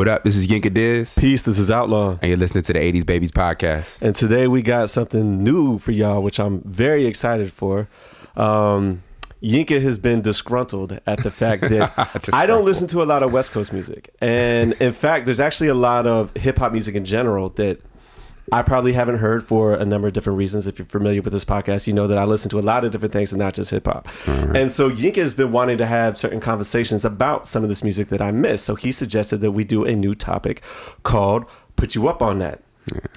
What up? This is Yinka Diz, Peace, this is Outlaw. and you're listening to the 80s Babies podcast. And today we got something new for y'all, which I'm very excited for. Um, Yinka has been disgruntled at the fact that I don't listen to a lot of West Coast music. And in fact, there's actually a lot of hip hop music in general that I probably haven't heard for a number of different reasons. If you're familiar with this podcast, you know that I listen to a lot of different things and not just hip hop. And so Yinka has been wanting to have certain conversations about some of this music that I miss. So he suggested that we do a new topic called Put You Up on That.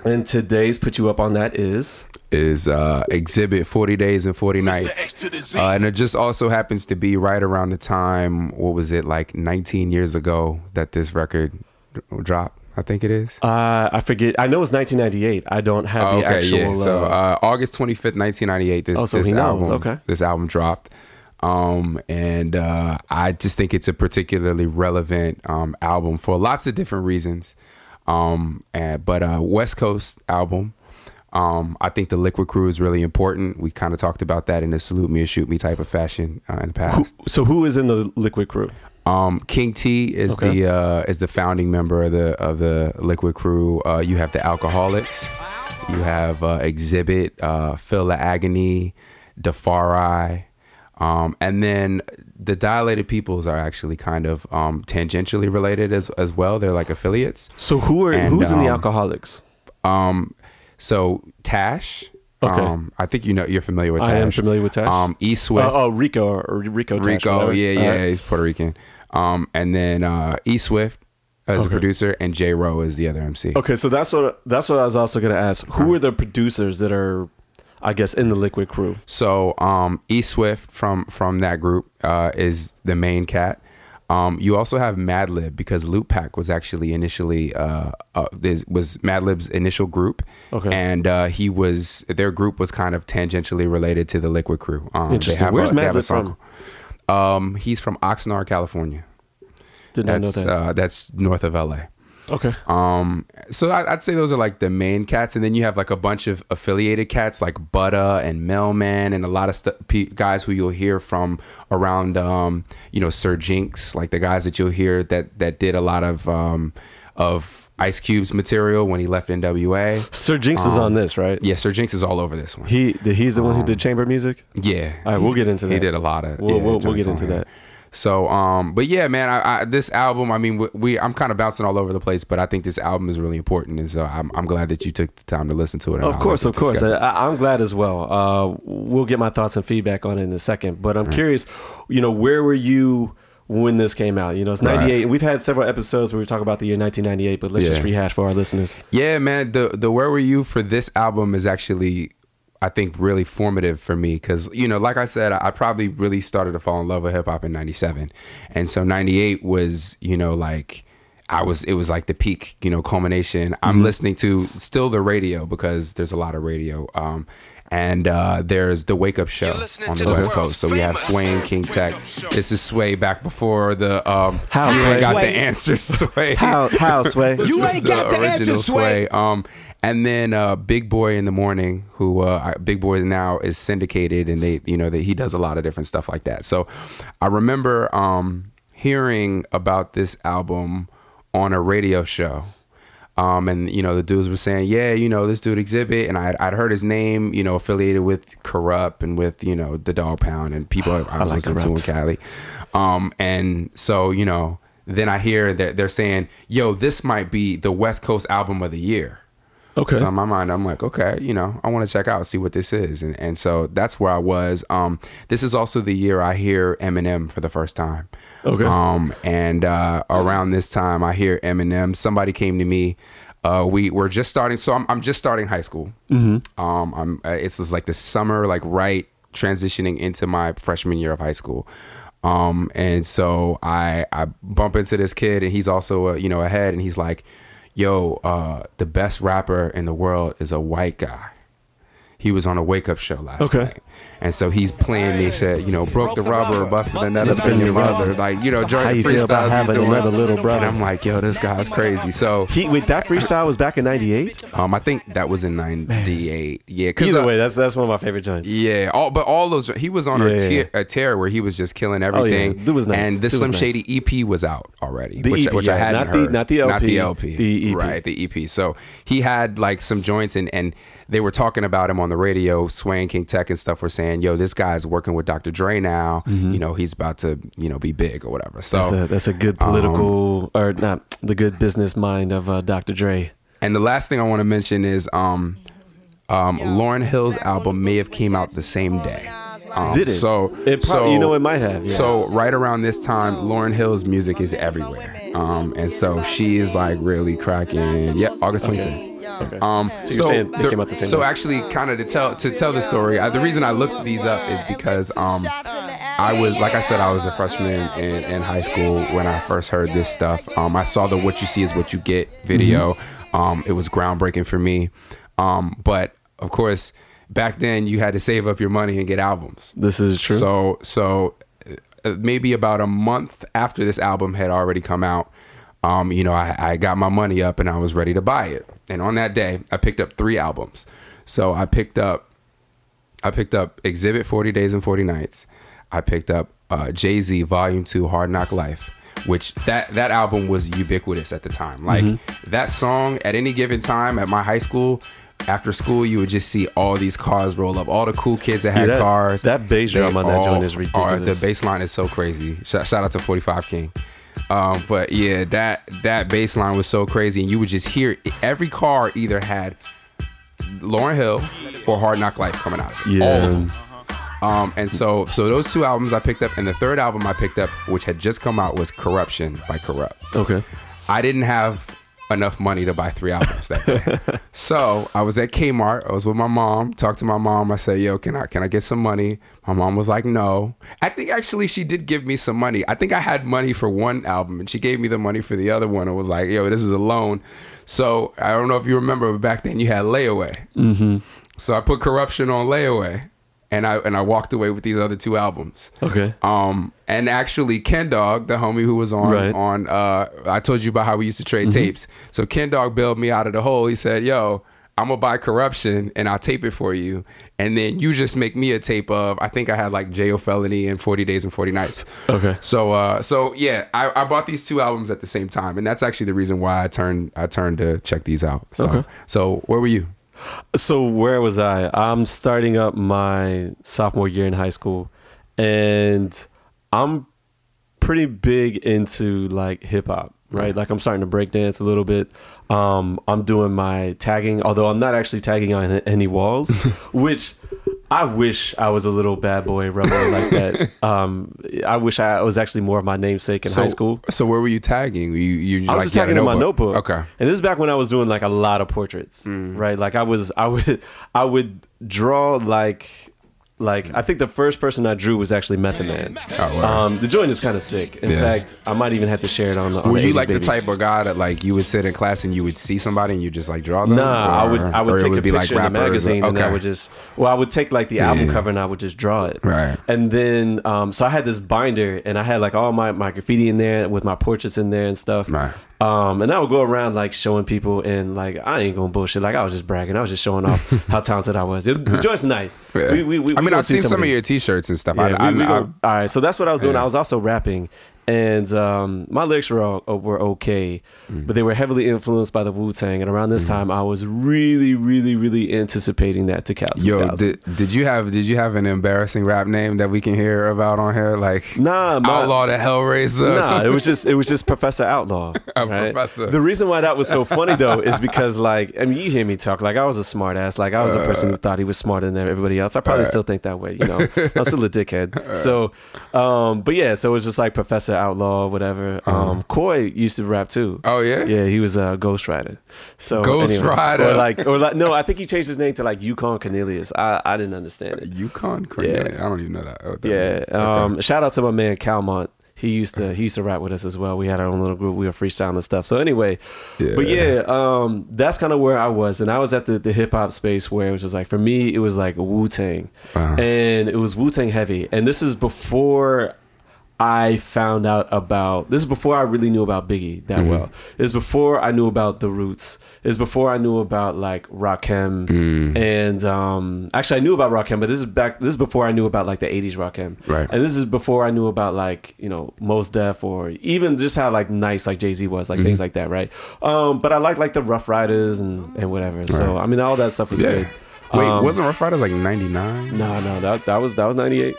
And today's Put You Up on That is. Is uh, Xzibit 40 Days and 40 Nights. Uh, and it just also happens to be right around the time, what was it, like 19 years ago that this record dropped, I think it is. Uh, I forget. I know it's 1998. I don't have Oh, the okay, actual. yeah. So uh, uh, August 25th, 1998, this, Oh, so this he knows, album, okay. this album dropped. Um, and uh, I just think it's a particularly relevant um, album for lots of different reasons. Um, and, but uh, West Coast album. Um, I think the Likwit Crew is really important. We kind of talked about that in a salute me or shoot me type of fashion uh, in the past. so who is in the Likwit Crew? Um, King T is Okay. the uh, is the founding member of the of the Likwit Crew. Uh, you have the Alkaholiks, you have uh, Xzibit, uh, Phil the Agony, Defari, um, and then the Dilated Peoples are actually kind of um, tangentially related as as well. They're like affiliates. So who are And, who's in the um, Alkaholiks? Um, so Tash. Okay. Um, I think you know you're familiar with Tash. I am familiar with Tash. Um, E Swift. oh, oh, Rico Rico. Tash, Rico, whatever. yeah, yeah, he's Puerto Rican. Um, and then uh, E Swift as a producer, and J-Ro is the other MC. Okay, so that's what that's what I was also going to ask. Who are the producers that are, I guess, in the Likwit Crew? So um, E Swift from from that group uh, is the main cat. Um, you also have Madlib because Lootpack was actually initially uh, uh, was Madlib's initial group, Okay. and uh, he was their group was kind of tangentially related to the Likwit Crew. Um, Interesting. have Where's a, they have a Madlib song- Um, he's from Oxnard, California. Did not know that. uh, that's north of LA. Okay. Um, so I, I'd say those are like the main cats, and then you have like a bunch of affiliated cats like Butta and Mailman, and a lot of pe- guys who you'll hear from around, um, you know, Sir Jinx, like the guys that you'll hear that that did a lot of um, of Ice Cube's material when he left NWA. Sir Jinx is on this, right? Yeah, Sir Jinx is all over this one. He he's the one who did chamber music. Yeah, All right, we'll get into that. He did a lot of. We'll- yeah, we'll- we'll get into that. So, um, but yeah, man, I, I, this album, I mean, we, we, I'm kind of bouncing all over the place, but I think this album is really important, and so I'm, I'm glad that you took the time to listen to it. and Of course, like of course. I, I'm glad as well. Uh, we'll get my thoughts and feedback on it in a second. But I'm curious, you know, where were you when this came out? You know, it's 98. Right. We've had several episodes where we talk about the year 1998, but let's just rehash for our listeners. Yeah, man. The the Where Were You for this album is actually, I think, really formative for me because you know, like I said, I, I probably really started to fall in love with hip hop in '97, and so '98 was, you know, like. I was it was like the peak, you know, culmination. I'm listening to still the radio because there's a lot of radio. Um and uh there's the wake up show on the the West Coast. So we have famous Sway and King Tech. This is Sway back before the um How, you Sway? ain't got Sway. the answer, Sway. How, how, Sway? You is ain't got the answer, Sway. Um, and then uh, Big Boy in the morning, who uh, Big Boy now is syndicated, and they, you know, that he does a lot of different stuff like that. So I remember um, hearing about this album on a radio show. Um, and you know the dudes were saying, yeah, you know this dude Xzibit, and I I'd heard his name, you know, affiliated with Kurupt and with you know the Dog Pound and people I, was like listening to in Cali. Um, and so you know, then I hear that they're saying, yo, this might be the West Coast album of the year. Okay. So in my mind, I'm like, okay, you know, I want to check out, see what this is, and and so that's where I was. Um, this is also the year I hear Eminem for the first time. Okay. Um, and uh, around this time, I hear Eminem. Somebody came to me. Uh, we were just starting, so I'm I'm just starting high school. Mm-hmm. Um, I'm uh, it's just like the summer, like right transitioning into my freshman year of high school. Um, and so I I bump into this kid, and he's also uh, you know ahead, and he's like, "Yo, uh, the best rapper in the world is a white guy." he was on a wake up show last Okay. night. And so he's playing me shit, you know, broke the rubber, busted a nut up in your mother. Like, you know, How during you feel about having doing. another little brother? And I'm like, yo, this guy's crazy. So He wait, that freestyle was back in '98. um, I think that was in '98. Yeah, because Either way, that's that's one of my favorite joints. yeah, all but all those he was on a, Yeah, tear, yeah. Oh, a tear where he was just killing yeah. everything. Dude was nice. And this Slim nice. Shady EP was out already, The which, EP, which I hadn't not the- heard. not the not the LP, LP, the EP. right? The EP. So he had like some joints, and and they were talking about him on the radio. Sway and King Tech and stuff were saying, "Yo, this guy's working with Dr. Dre now. You know, he's about to you know be big or whatever." So Mm-hmm. That's a that's a good um, political or not the good business mind of uh, Dr. Dre. And the last thing I want to mention is um, um, Lauryn Hill's album may have came out the same day. Um, Did it? So It prob- so you know, it might have, yeah. So right around this time, Lauryn Hill's music is everywhere. Um, and so she is like really cracking. Yep, August 25th. Okay. Um, So you're saying they came out the same So day? actually, kind of to tell to tell the story, uh, the reason I looked these up is because um, I was like I said, I was a freshman in, in high school when I first heard this stuff. Um, I saw the "What You See Is What You Get" video. Mm-hmm. Um, it was groundbreaking for me. Um, but of course, back then you had to save up your money and get albums. This is true. So so uh, maybe about a month after this album had already come out, um, you know, I, I got my money up and I was ready to buy it. And on that day, I picked up three albums. So I picked up I picked up Xzibit 40 Days and 40 Nights. I picked up uh, Jay Z Volume 2 Hard Knock Life, which that, that album was ubiquitous at the time. Like Mm-hmm. that song at any given time at my high school, after school, you would just see all these cars roll up, all the cool kids that had that- cars. that bass drum on that joint is are- the bass line is so crazy. Shout, shout out to 45 King. Um, but yeah, that that bass line was so crazy, and you would just hear every car either had Lauryn Hill or Hard Knock Life coming out. Of it. Yeah. All of them. Um, and so so those two albums I picked up, and the third album I picked up, which had just come out, was Kuruption by Kurupt. okay. I didn't have enough money to buy three albums that day. so I was at Kmart. I was with my mom. Talked to my mom. I said, "Yo, can I can I get some money?" My mom was like, "No." I think actually she did give me some money. I think I had money for one album, and she gave me the money for the other one. It was like, "Yo, this is a loan." So I don't know if you remember, but back then you had layaway. Mm-hmm. So I put Kuruption on layaway, and I and I walked away with these other two albums. Okay. Um, and actually, Ken Dog, the homie who was on Right. on, uh, I told you about how we used to trade tapes. So Ken Dog bailed me out of the hole. He said, "Yo, I'm gonna buy Kuruption and I'll tape it for you, and then you just make me a tape of. I think I had like Jayo Felony and 40 Days and 40 Nights. Okay. So, uh, so yeah, I, I bought these two albums at the same time, and that's actually the reason why I turned I turned to check these out. So, Okay. so where were you? So where was I? I'm starting up my sophomore year in high school, and I'm pretty big into like hip hop, right? Like I'm starting to break dance a little bit. Um, I'm doing my tagging, although I'm not actually tagging on any walls, which I wish I was a little bad boy rebel like that. Um, I wish I was actually more of my namesake in so, high school. So where were you tagging? You you just I was like just you had a tagging in my notebook. Okay. And this is back when I was doing like a lot of portraits, Mm. right? Like I was, I would, I would draw like, like I think the first person I drew was actually Method Man. Oh, word. um, the joint is kind of sick. In Yeah. fact, I might even have to share it on the. On Were the you 80s like the type of guy that like you would sit in class and you would see somebody and you just like draw them? Nah, I would I would take a be picture in the magazine and I would just well I would take like the album Yeah. cover and I would just draw it. Right. And then um so I had this binder and I had like all my my graffiti in there with my portraits in there and stuff. Right. Um and I would go around like showing people and like I ain't gonna bullshit like I was just bragging I was just showing off how talented I was. It, the joint's nice. Yeah. We, we, we, I mean, I've see seen some of these. your T-shirts and stuff. Yeah, I, I, go- all right, so that's what I was doing. Yeah. I was also rapping, and um, my lyrics were all, were okay, Mm. but they were heavily influenced by the Wu Tang. And around this time, I was really, really, really anticipating that to cap. Yo, did, did you have did you have an embarrassing rap name that we can hear about on here? Like Nah, my- Outlaw the Hellraiser. Nah, it was just it was just Professor Outlaw. Right? professor. The reason why that was so funny though is because like I mean you hear me talk like I was a smart ass like I was a person who thought he was smarter than everybody else. I probably Uh, still think that way. You know, I'm still a dickhead. So, um, but yeah, so it was just like Professor Outlaw, whatever. Um, Coy used to rap too. Uh-huh. Oh yeah. Yeah, he was a Ghost Rider. So Ghost anyway, Rider. or like, or like, no, I think he changed his name to like Yukon Cornelius. I, I didn't understand it. Yukon Cornelia. I don't even know that. that Yeah. Okay. Um, shout out to my man Calmont. he used to he used to rap with us as well. We had our own little group. We were freestyling and stuff. So anyway, Yeah. but yeah, um, that's kind of where I was, and I was at the, the hip hop space where it was just like for me, it was like Wu Tang, Uh-huh. and it was Wu Tang heavy, and this is before. I found out about this is before I really knew about Biggie that well. It's before I knew about the Roots. It's before I knew about like Rakim and um actually I knew about Rakim, but this is back this is before I knew about like the 80s Rakim. Right. And this is before I knew about like, you know, Mos Def or even just how like nice like Jay-Z was, like things like that, right? Um but I like like the Ruff Ryders and and whatever. So I mean all that stuff was Yeah. good. Wait, Um, wasn't Ruff Ryders like '99? no, no, that that was that was ninety eight.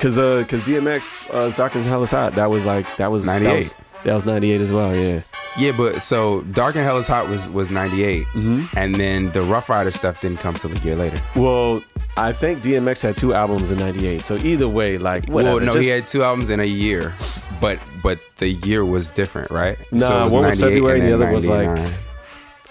Cause uh, cause DMX, uh, Dark and Hell is Hot. That was like that was 98. was- That was ninety eight as well. Yeah. Yeah, but so Dark and Hell is Hot was was '98, Mm-hmm. and then the Ruff Ryder stuff didn't come till a year later. Well, I think DMX had two albums in ninety eight. So either way, like whatever. well, no, just- he had two albums in a year, but but the year was different, right? Nah, it one was February and the then other was, like,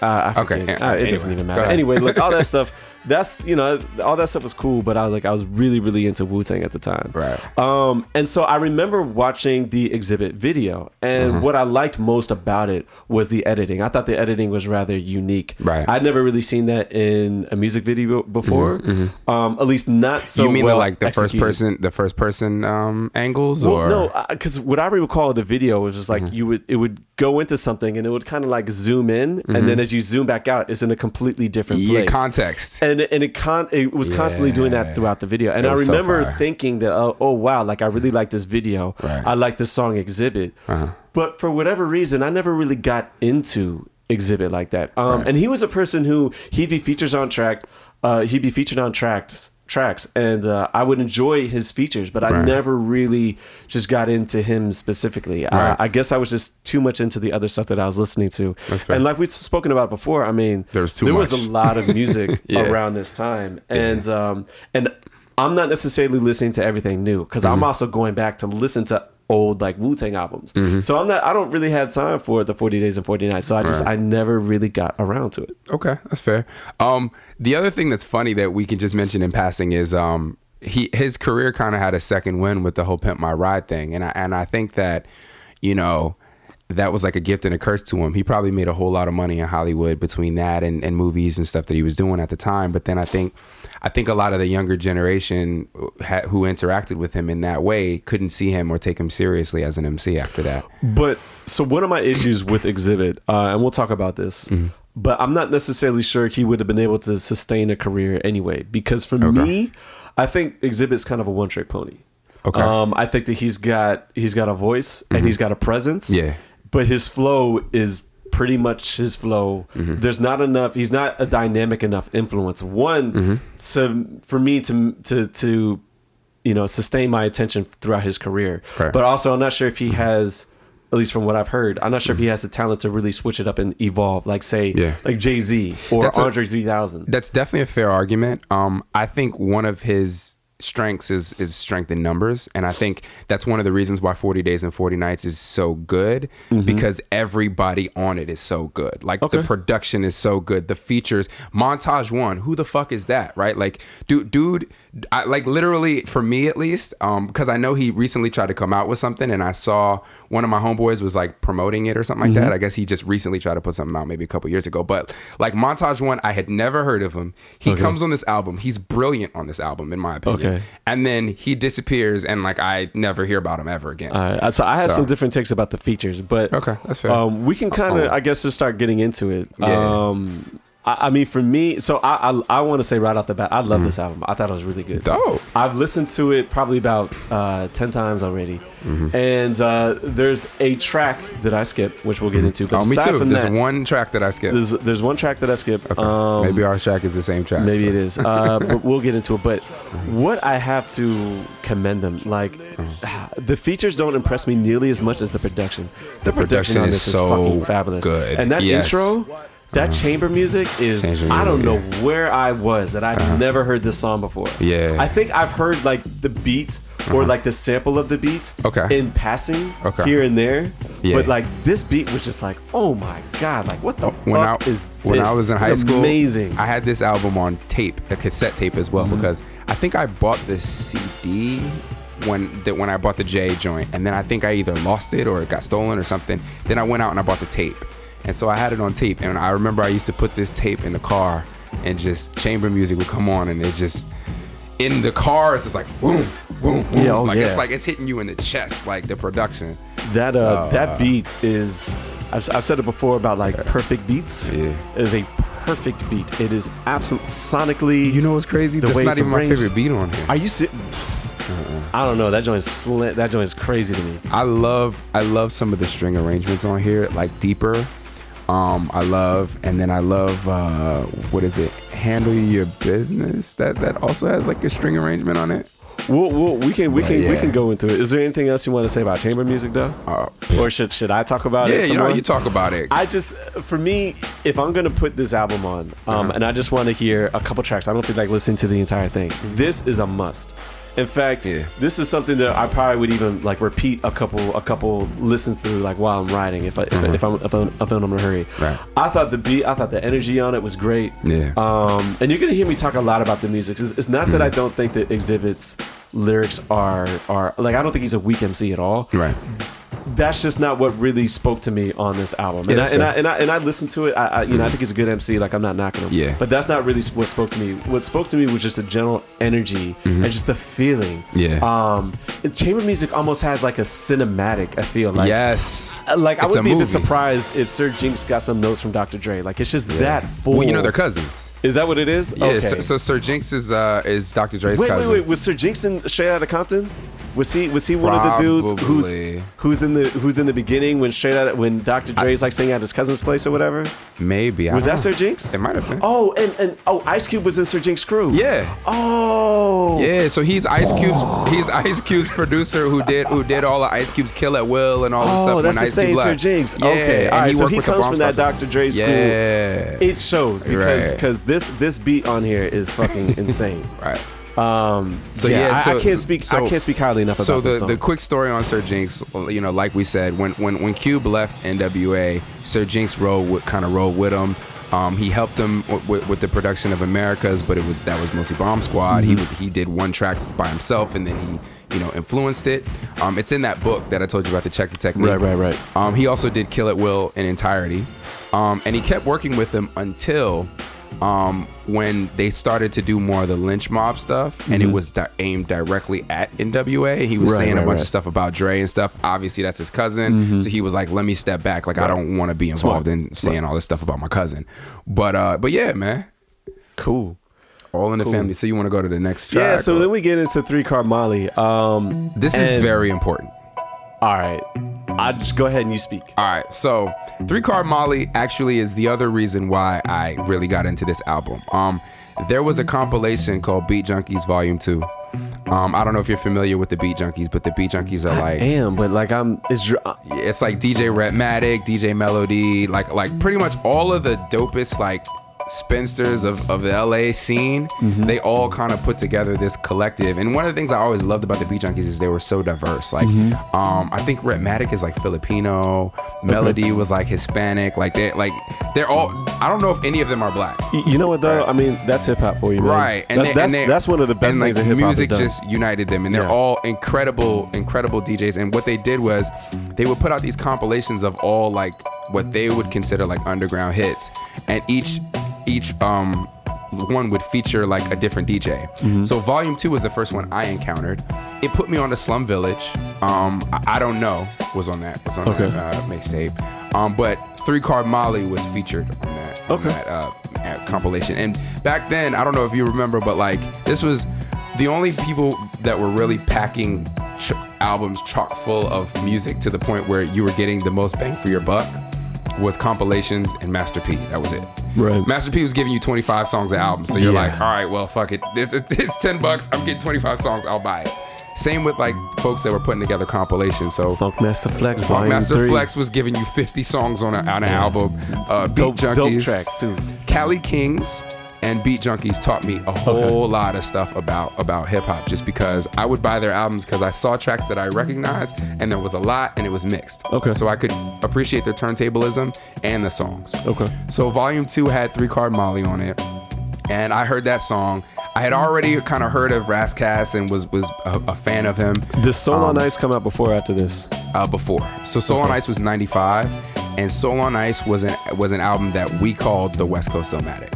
Uh, I Okay, yeah, Uh, it anyway, doesn't even matter. Anyway, look, all that stuff. That's you know, all that stuff was cool, but I was like, I was really, really into Wu Tang at the time. Right. Um, and so I remember watching the Xzibit video, and Uh-huh. what I liked most about it was the editing. I thought the editing was rather unique. Right. I'd never really seen that in a music video before. Um, at least not so. Mm-hmm, you mean well like the first person, the first person um, angles, Well, or no, because what I recall the video was just like Mm-hmm. you would it would go into something and it would kind of like zoom in, and then as you zoom back out, it's in a completely different Mm-hmm. yeah, place. context. and and it con it was constantly doing that throughout the video, and I was so remember thinking that oh, oh wow, like I really like this video, Right. I like the song Xzibit, Uh-huh. but for whatever reason, I never really got into Xzibit like that. Um, Right. and he was a person who he'd be features on track, uh, he'd be featured on tracks tracks and uh, I would enjoy his features but I never really just got into him specifically Right. uh, I guess I was just too much into the other stuff that I was listening to and like we've spoken about before I mean There was too there was a lot of music Yeah. around this time and um and I'm not necessarily listening to everything new because Mm-hmm. I'm also going back to listen to old like Wu Tang albums. Mm-hmm. So I'm not. I don't really have time for the 40 days and 40 nights. So I just Right. I never really got around to it. Okay, that's fair. Um, the other thing that's funny that we can just mention in passing is um, he his career kind of had a second win with the whole "Pimp My Ride" thing, and I and I think that you know that was like a gift and a curse to him. He probably made a whole lot of money in Hollywood between that and, and movies and stuff that he was doing at the time. But then I think I think a lot of the younger generation ha- who interacted with him in that way couldn't see him or take him seriously as an MC after that. But so one of my issues with Xzibit, uh, and we'll talk about this, Mm-hmm. but I'm not necessarily sure he would have been able to sustain a career anyway. Because for me, I think Xzibit's kind of a one trick pony. Okay. Mm-hmm. Um, I think that he's got he's got a voice and he's got a presence. Yeah. But his flow is pretty much his flow. Mm-hmm. There's not enough. He's not a dynamic enough influence. One Mm-hmm. to for me to to to you know sustain my attention throughout his career. Right. But also, I'm not sure if he has. At least from what I've heard, I'm not sure if he has the talent to really switch it up and evolve, like say, Yeah. like Jay Z or That's a- Andre 3000. That's definitely a fair argument. Um, I think one of his strengths is is strength in numbers, and I think that's one of the reasons why Forty Days and Forty Nights is so good mm-hmm. because everybody on it is so good. Like Okay. the production is so good, the features. Montage one, who the fuck is that? Right? Like, dude, dude, I, like literally for me at least, um, because I know he recently tried to come out with something, and I saw one of my homeboys was like promoting it or something like that. I guess he just recently tried to put something out maybe a couple years ago, but like Montage one, I had never heard of him. He comes on this album. He's brilliant on this album, in my opinion. Okay. And then he disappears, and like I never hear about him ever again. Right. So I have So- some different takes about the features, but Okay, that's fair. Um, we can kind of. I guess, just start getting into it. Yeah. Um, I, I mean, for me, so I I, I want to say right off the bat, I love this album. I thought it was really good. Mm. Dope. I've listened to it probably about uh, ten times already, Mm-hmm. and uh, there's a track that I skip, which we'll get into. But oh, me aside too. From There's that, one track that I skipped. there's there's one track that I skip. Okay. Um, maybe our track is the same track. Maybe so. it is. Uh, but we'll get into it. But what I have to commend them, like the features don't impress me nearly as much as the production. The, production on is this is so fucking fabulous. good. And that Yes. intro, that uh-huh. chamber music is Chamber I don't know music, where I was that I'd uh-huh. never heard this song before. Yeah. I think I've heard like the beat or uh-huh. like the sample of the beat Okay. in passing Okay. here and there. Yeah. But like this beat was just like, oh my god, like what the when I fuck is when I this? was in It's high school, amazing. I had this album on tape, a cassette tape as well, Mm-hmm. because I think I bought this CD when that when I bought the J joint, and then I think I either lost it or it got stolen or something. Then I went out and I bought the tape, and so I had it on tape. And I remember I used to put this tape in the car, and just chamber music would come on, and it just in the car it's just like boom, boom, boom. Yeah, oh, like yeah. it's like it's hitting you in the chest, like the production. That uh, So, that uh, beat is. I've, I've said it before about like perfect beats. Yeah. It is a perfect beat. It is absolute sonically. You know what's crazy? The That's not it's even my favorite beat on here. Are you sitting? Uh-uh. I don't know. That joint's sli- that joint's crazy to me. I love I love some of the string arrangements on here, like deeper. Um, I love, and then I love uh, what is it? Handle your business. That that also has like a string arrangement on it. We'll, we'll, we can we can we can go into it. Is there anything else you want to say about chamber music though, Uh, or should should I talk about yeah, it? you know, you talk about it. I just, for me, if I'm gonna put this album on, um, Uh-huh. and I just want to hear a couple tracks, I don't feel like listening to the entire thing. This is a must. In fact, Yeah. this is something that I probably would even like repeat a couple, a couple listen through like while I'm riding if I if, if I'm if I'm, if I'm in a hurry. Right. I thought the beat, I thought the energy on it was great. Yeah. Um, and you're gonna hear me talk a lot about the music. It's, it's not that Mm-hmm. I don't think that Xzibit's lyrics are are like I don't think he's a weak MC at all right. That's just not what really spoke to me on this album. Yeah, and, I, and, I, and I and I listened to it. I, I you know I think he's a good MC. Like I'm not knocking him. Yeah. But that's not really what spoke to me. What spoke to me was just a general energy and just the feeling. Mm-hmm. Yeah. Um, chamber music almost has like a cinematic. I feel like. yes. Uh, Like I It's would a be a bit surprised if Sir Jinx got some notes from Dr. Dre. Like it's just that full. Well, you know they're cousins. Is that what it is? Yeah. Okay. So, so Sir Jinx is uh is Dr. Dre's wait, cousin. wait, wait. Was Sir Jinx in Straight Outta Compton? Was he was he one of the dudes who's who's in the who's in the beginning when Straight Outta when Dr. Dre's like singing at his cousin's place or whatever? Maybe. I Was that know. Sir Jinx? It might have been. Oh, and and oh, Ice Cube was in Sir Jinx crew. Yeah. Oh. Yeah, so he's Ice Cube's he's Ice Cube's producer who did who did all of Ice Cube's Kill at Will and all this Oh, stuff that's when the same Sir. Jinx. Yeah, okay, and all right. so he comes from that Dr. Dre school. Yeah. It shows because Right. because this this beat on here is fucking insane. right. Um, So, yeah, yeah, I, so- I can't speak. so- I can't speak highly enough about So this the, the quick story on Sir Jinx, you know, like we said, when when when Cube left NWA, Sir Jinx rode with kind of rode with him. Um, he helped him with, with, with the production of Americas, but it was that was mostly Bomb Squad. He would- he did one track by himself, and then he you know influenced it. Um, it's in that book that I told you about the Check the Technique. Right, right, right. Um, he also did Kill at Will in entirety, um, and he kept working with them until um, when they started to do more of the Lench Mob stuff, and it was di- aimed directly at NWA. He was Mm-hmm. Right, saying a bunch right. of stuff about Dre and stuff. Obviously, that's his cousin, so he was like, "Let me step back. Like, I don't want to be involved Mm-hmm. Smart. in saying all this stuff about my cousin." But uh, but yeah, man, cool. all in the family. So you want to go to the next track? Yeah. So or- then we get into Three Card Molly. Um, this is very important. all right. I just go ahead and you speak. All right, so Three Card Molly actually is the other reason why I really got into this album. Um, there was a compilation called Beat Junkies Volume Two. Um, I don't know if you're familiar with the Beat Junkies, but the Beat Junkies are I like am, but like I'm. It's it's like DJ Rhettmatic, DJ Melo-D, like like pretty much all of the dopest like spinsters of, of the LA scene. They all kind of put together this collective. And one of the things I always loved about the Beat Junkies is they were so diverse. Like um I think Rhettmatic is like Filipino, Melody was like Hispanic, like they like they're all I don't know if any of them are black. You know what though? Right. I mean, that's hip hop for you, man. Right, that's, they- that's, they- that's one of the best and, things like, that hip hop has music just united them, and they're Yeah. all incredible, incredible DJs. And what they did was they would put out these compilations of all like what they would consider like underground hits, and each each um one would feature like a different DJ. Mm-hmm. So volume two was the first one I encountered. It put me on the Slum Village. Um, I, I don't know was on that was on Okay. that uh, mixtape. Um, but Three Card Molly was featured on that. on Okay. that, uh, uh, compilation. And back then, I don't know if you remember, but like this was the only people that were really packing ch- albums chock full of music to the point where you were getting the most bang for your buck was compilations and Master P. That was it. Right. Master P was giving you 25 songs an album, so you're Yeah. like, all right, well, fuck it. This it's 10 bucks. I'm getting 25 songs. I'll buy it. Same with like folks that were putting together compilations. So Funk Master Flex, Funk Master 3. Flex was giving you 50 songs on, a, on an album. Uh, Beat Dope, Junkies, dope tracks too. Cali Kings and Beat Junkies taught me a whole lot of stuff about about hip hop just because I would buy their albums because I saw tracks that I recognized and there was a lot and it was mixed. Okay. So I could appreciate their turntablism and the songs. Okay. So volume two had three card Molly on it. And I heard that song. I had already kind of heard of Ras Kass and was was a, a fan of him Does Soul on Um, Ice come out before or after this? uh, before. So Soul on Ice was '95, and Soul on Ice was an was an album that we called the West Coast Illmatic.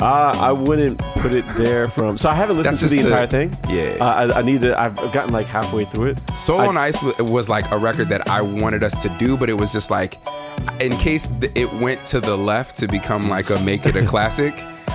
Uh, I wouldn't put it there from. So I haven't listened to the the- entire thing. yeah. Uh, I, I need to. I've gotten like halfway through it. Soul I- on Ice was, was like a record that I wanted us to do, but it was just like, in case it went to the left to become like a make it a classic,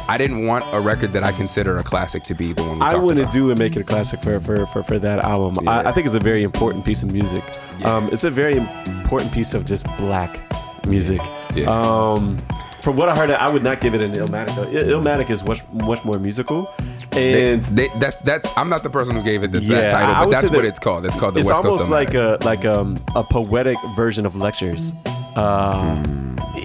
I didn't want a record that I consider a classic to be the one we I to about. do and make it a classic for for, for, for that album. I, Yeah. I think it's a very important piece of music. Yeah. Um, it's a very important piece of just black music. Yeah. Um, from what I heard, I would not give it an Illmatic. Though. Illmatic is much much more musical, and they, that's that's I'm not the person who gave it the, Yeah, that title, but that's say what that it's called. It's called the it's West Coast It's almost like a like um, a poetic version of lectures. Uh,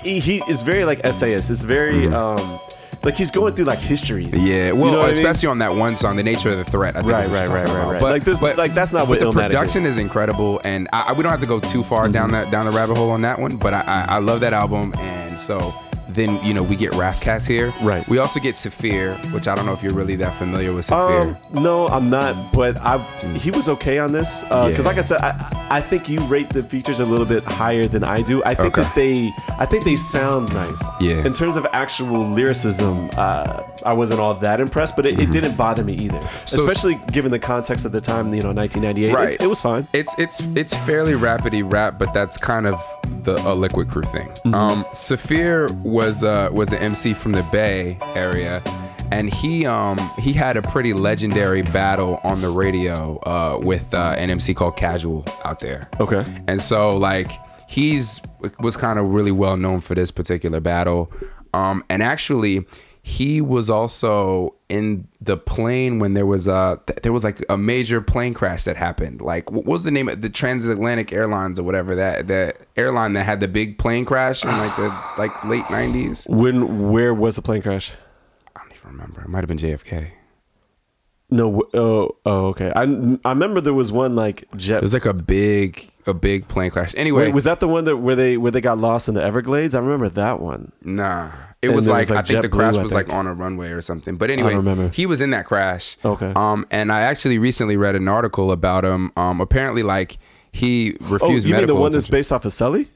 he, he is very like essayist. It's very um, like he's going through like histories. Yeah, You well, know what I mean? especially on that one song, "The Nature of the Threat." I think Right, right, right, right, right. But, Like this- but, like, that's not what the Illmatic production is. is incredible, and I, I- we don't have to go too far down Mm-hmm. that down the rabbit hole on that one. But I, I, I love that album, and so then you know we get Ras Kass here. Right. We also get Saafir, which I don't know if you're really that familiar with Saafir. Um, no, I'm not. But I he was okay on this because, Yeah. like I said, I I think you rate the features a little bit higher than I do. I think Okay. that they I think they sound nice. Yeah. In terms of actual lyricism, uh, I wasn't all that impressed, but it, it didn't bother me either. Mm-hmm. So- Especially given the context at the time, you know, 1998. Right. It, it was fine. It's it's it's fairly rapidy rap, but that's kind of the a Likwit Crew thing. Mm-hmm. Um, Saafir was uh, was an MC from the Bay area, and he um he had a pretty legendary battle on the radio uh, with uh, an MC called Casual out there. Okay. And so like he's was kind of really well known for this particular battle. Um, and actually he was also in the plane when there was a there was like a major plane crash that happened. Like what was the name of the Transatlantic Airlines or whatever that the airline that had the big plane crash in like the like late 90s? When where was the plane crash? I don't even remember. It might have been JFK. No. Oh. Oh. Okay. I I remember there was one like jet. It was like a big a big plane crash. Anyway, Wait, was that the one that where they where they got lost in the Everglades? I remember that one. Nah. It was like, was, like, I think the crash I was like on a runway or something. But anyway, he was in that crash. Okay. Um, and I actually recently read an article about him. Um, apparently, like he refused. Oh, refused you mean the one that's based off of Sully?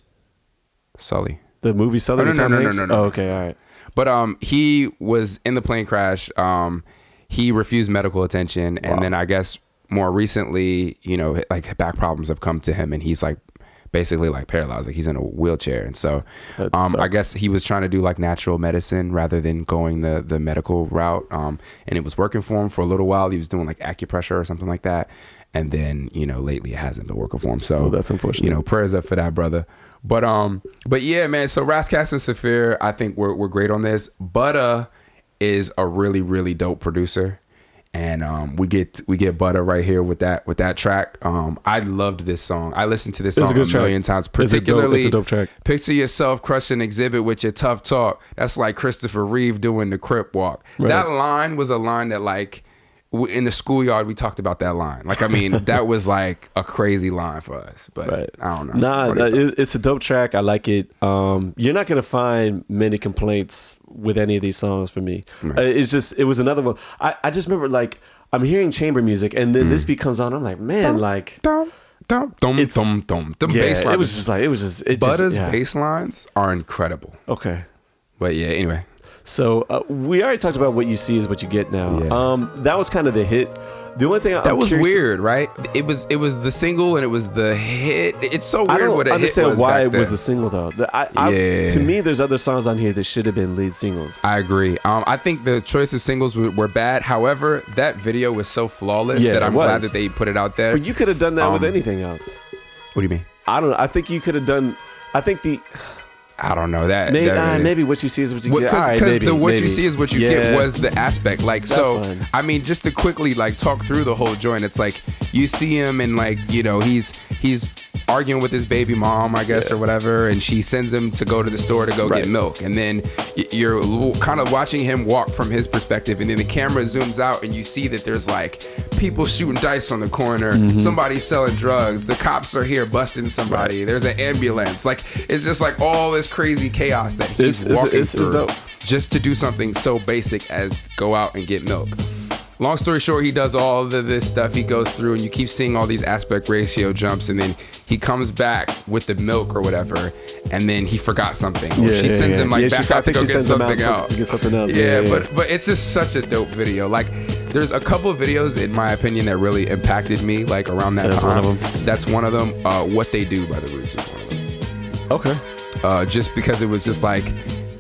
Sully. The movie Sully? Oh, no, no, Tom no, no, no, no. Oh, okay, all right. But um, he was in the plane crash. Um, he refused medical attention, and Wow. then I guess more recently, you know, like back problems have come to him, and he's like basically like paralyzed, like he's in a wheelchair, and so um, I guess he was trying to do like natural medicine rather than going the the medical route, um, and it was working for him for a little while. He was doing like acupressure or something like that, and then you know lately it hasn't been working for him. So Oh, that's unfortunate. You know, prayers up for that brother. But um, but yeah, man. So Ras Kass and Saafir, I think we're we're great on this. Butta is a really really dope producer, and um, we get we get butter right here with that with that track. Um, I loved this song. I listened to this It's song a, track. million times. It's a dope- Particularly, it's a dope track. Picture yourself crushing Xzibit with your tough talk. That's like Christopher Reeve doing the crip walk. Right. That line was a line that like in the schoolyard we talked about that line. Like I mean that was like a crazy line for us. But Right. I don't know. Nah, do you think? it- it's a dope track. I like it. Um, you're not gonna find many complaints with any of these songs for me. Right. Uh, it's just it was another one. I, I just remember like I'm hearing chamber music and then Mm. this beat comes on. I'm like, man, like dum dum dum It's- dum dum. The yeah, bass lines. it was just like it was just it Butta's just yeah. bass lines are incredible. Okay. But yeah, anyway. So uh, we already talked about what you see is what you get now. Yeah. Um, that was kind of the hit. The only thing I, That I'm was curious- weird, right? It was it was the single and it was the hit. It's so weird. I don't what understand was why it was a single though. The- I, I, Yeah. To me, there's other songs on here that should have been lead singles. I agree. Um, I think the choice of singles were, were bad. However, that video was so flawless Yeah, that I'm glad that they put it out there. But you could have done that with Um, anything else. what do you mean? I don't know. I think you could have done. I think the I don't know that. maybe, that uh, maybe what you see is what you get. because right, maybe, the what you see is what you Yeah. get was the aspect like That's so fine. i mean just to quickly like talk through the whole joint it's like you see him and like you know he's he's arguing with his baby mom i guess Yeah. or whatever and she sends him to go to the store to go Right. get milk and then you're kind of watching him walk from his perspective and then the camera zooms out and you see that there's like people shooting dice on the corner. Mm-hmm. Somebody selling drugs. The cops are here busting somebody. There's an ambulance. Like it's just like all this crazy chaos that he's It's- walking it's- it's through just to do something so basic as go out and get milk. Long story short, he does all of this stuff. He goes through, and you keep seeing all these aspect ratio jumps, and then he comes back with the milk or whatever, and then he forgot something. Yeah, she yeah, sends yeah. him like Yeah, she- back I out to go she get out something some- out. to get something else. Yeah, Yeah, yeah, but but it's just such a dope video. Like, there's a couple of videos in my opinion that really impacted me. Like around that That's one time. of them. That's one of them. Uh, what they do by the Roots is one of them Okay. uh, just because it was just like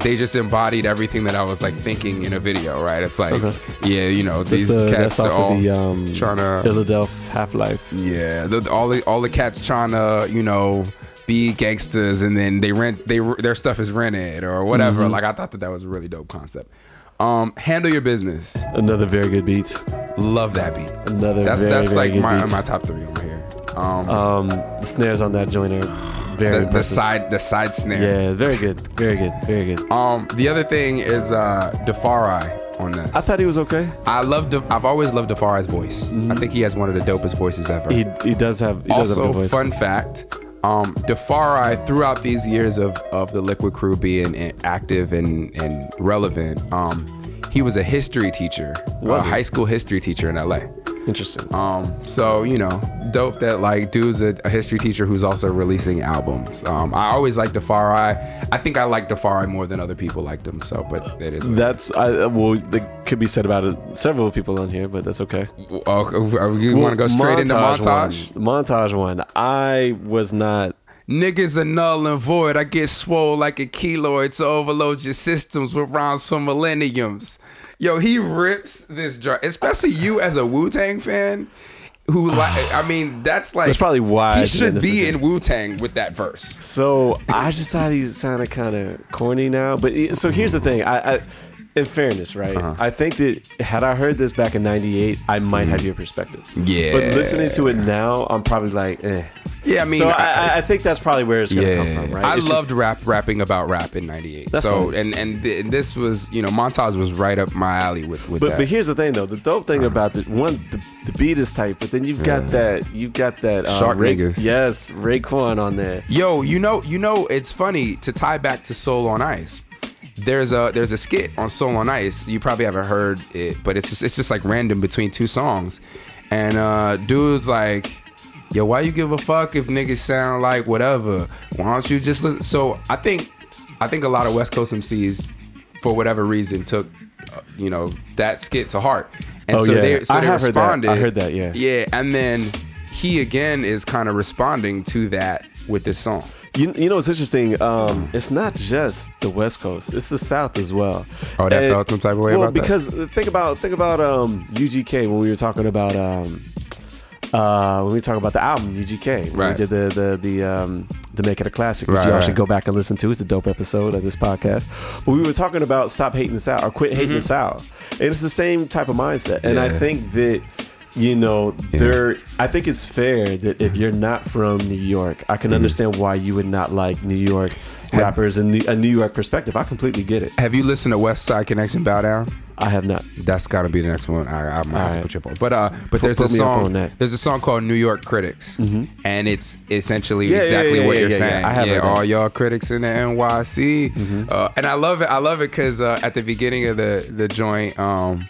they just embodied everything that I was like thinking in a video, right? It's like, Okay. yeah, you know, these uh, cats are all the um, trying to, Philadelphia Half Life. yeah, the, all the all the cats trying to, you know, be gangsters, and then they rent they their stuff is rented or whatever. Mm-hmm. Like I thought that that was a really dope concept. Um, handle your business. Another very good beat. Love that beat. Another That's very, that's very like my beat. my top three on here. Um, Um, the snares on that joint are very the, the side the side snare. Yeah, very good, very good, very good. Um, the other thing is uh Defari on this. I thought he was okay. I love. De- I've always loved Defari's voice. I think he has one of the dopest voices ever. He he does have he does have also, voice. fun fact: um, Defari, throughout these years of of the Likwit Crew being in- active and and relevant, um, he was a history teacher, Was a he? high school history teacher in LA. Interesting. Um, so you know, dope that like dude's a, a history teacher who's also releasing albums. Um, I always like Defari. I think I like Defari more than other people liked him. So, but it is. That's I well, that could be said about it. Several people on here, but that's okay. Oh, we- you want to go straight into montage? One, montage one. I was not. Niggas are null and void. I get swole like a keloid to overload your systems with rhymes from millenniums. Yo, he rips this jar, especially you as a Wu Tang fan. Who like? I mean, that's like That's probably why he should be in Wu Tang with that verse. So I just thought he sounded kind of corny now. But so here's the thing. I, I in fairness, right? Uh-huh. I think that had I heard this back in '98, I might have your perspective. Yeah. But listening to it now, I'm probably like, eh. Yeah, I mean, so I, I, I think that's probably where it's gonna yeah, come from, right? I It's loved just- rap rapping about rap in '98. That's So fine. and and, th- and this was you know montage was right up my alley with with But, that. but here's the thing though, the dope thing Uh-huh. about the one, the, the beat is tight, but then you've got that, you've got that uh, Shark Ray- niggas. yes, Raekwon on there. Yo, you know, you know, it's funny to tie back to Soul on Ice. There's a there's a skit on Soul on Ice. You probably haven't heard it, but it's just it's just like random between two songs, and uh, dude's like, "Yo, why you give a fuck if niggas sound like whatever? Why don't you just listen?" So I think I think a lot of West Coast MCs, for whatever reason, took uh, you know that skit to heart, and Oh, so yeah. they so I they have heard responded. I heard that, yeah. yeah, and then he again is kind of responding to that with this song. You, you know what's interesting? Um, it's not just the West Coast; it's the South as well. Oh, that felt some type of way well, about that? because think about think about um, UGK when we were talking about um, uh, when we talk about the album UGK. Right. We did the the the um, the Make It a Classic, which Right, you all right. should go back and listen to. It's a dope episode of this podcast. But we were talking about stop hating the South or quit hating the South, and it's the same type of mindset. And I Mm-hmm. Think that you know Yeah. there i think it's fair that if you're not from new york i Mm-hmm. can understand why you would not like new york rappers and a new york perspective i completely get it Have you listened to West Side Connection Bow Down? i have not That's got to be the next one. I, I might have to put you up on. But uh, but there's put a song. on that. There's a song called New York Critics, and it's essentially Yeah, exactly yeah, what you're saying. I have yeah, that. Mm-hmm. all y'all critics in the NYC, uh, and I love it. I love it because uh, at the beginning of the the joint, um,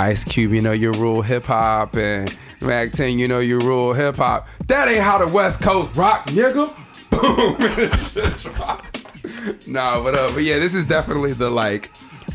Ice Cube, you know you rule hip hop, and Mack 10, you know you rule hip hop. That ain't how the West Coast rock, nigga. Boom, and it just drops. No, but uh, but yeah, this is definitely the like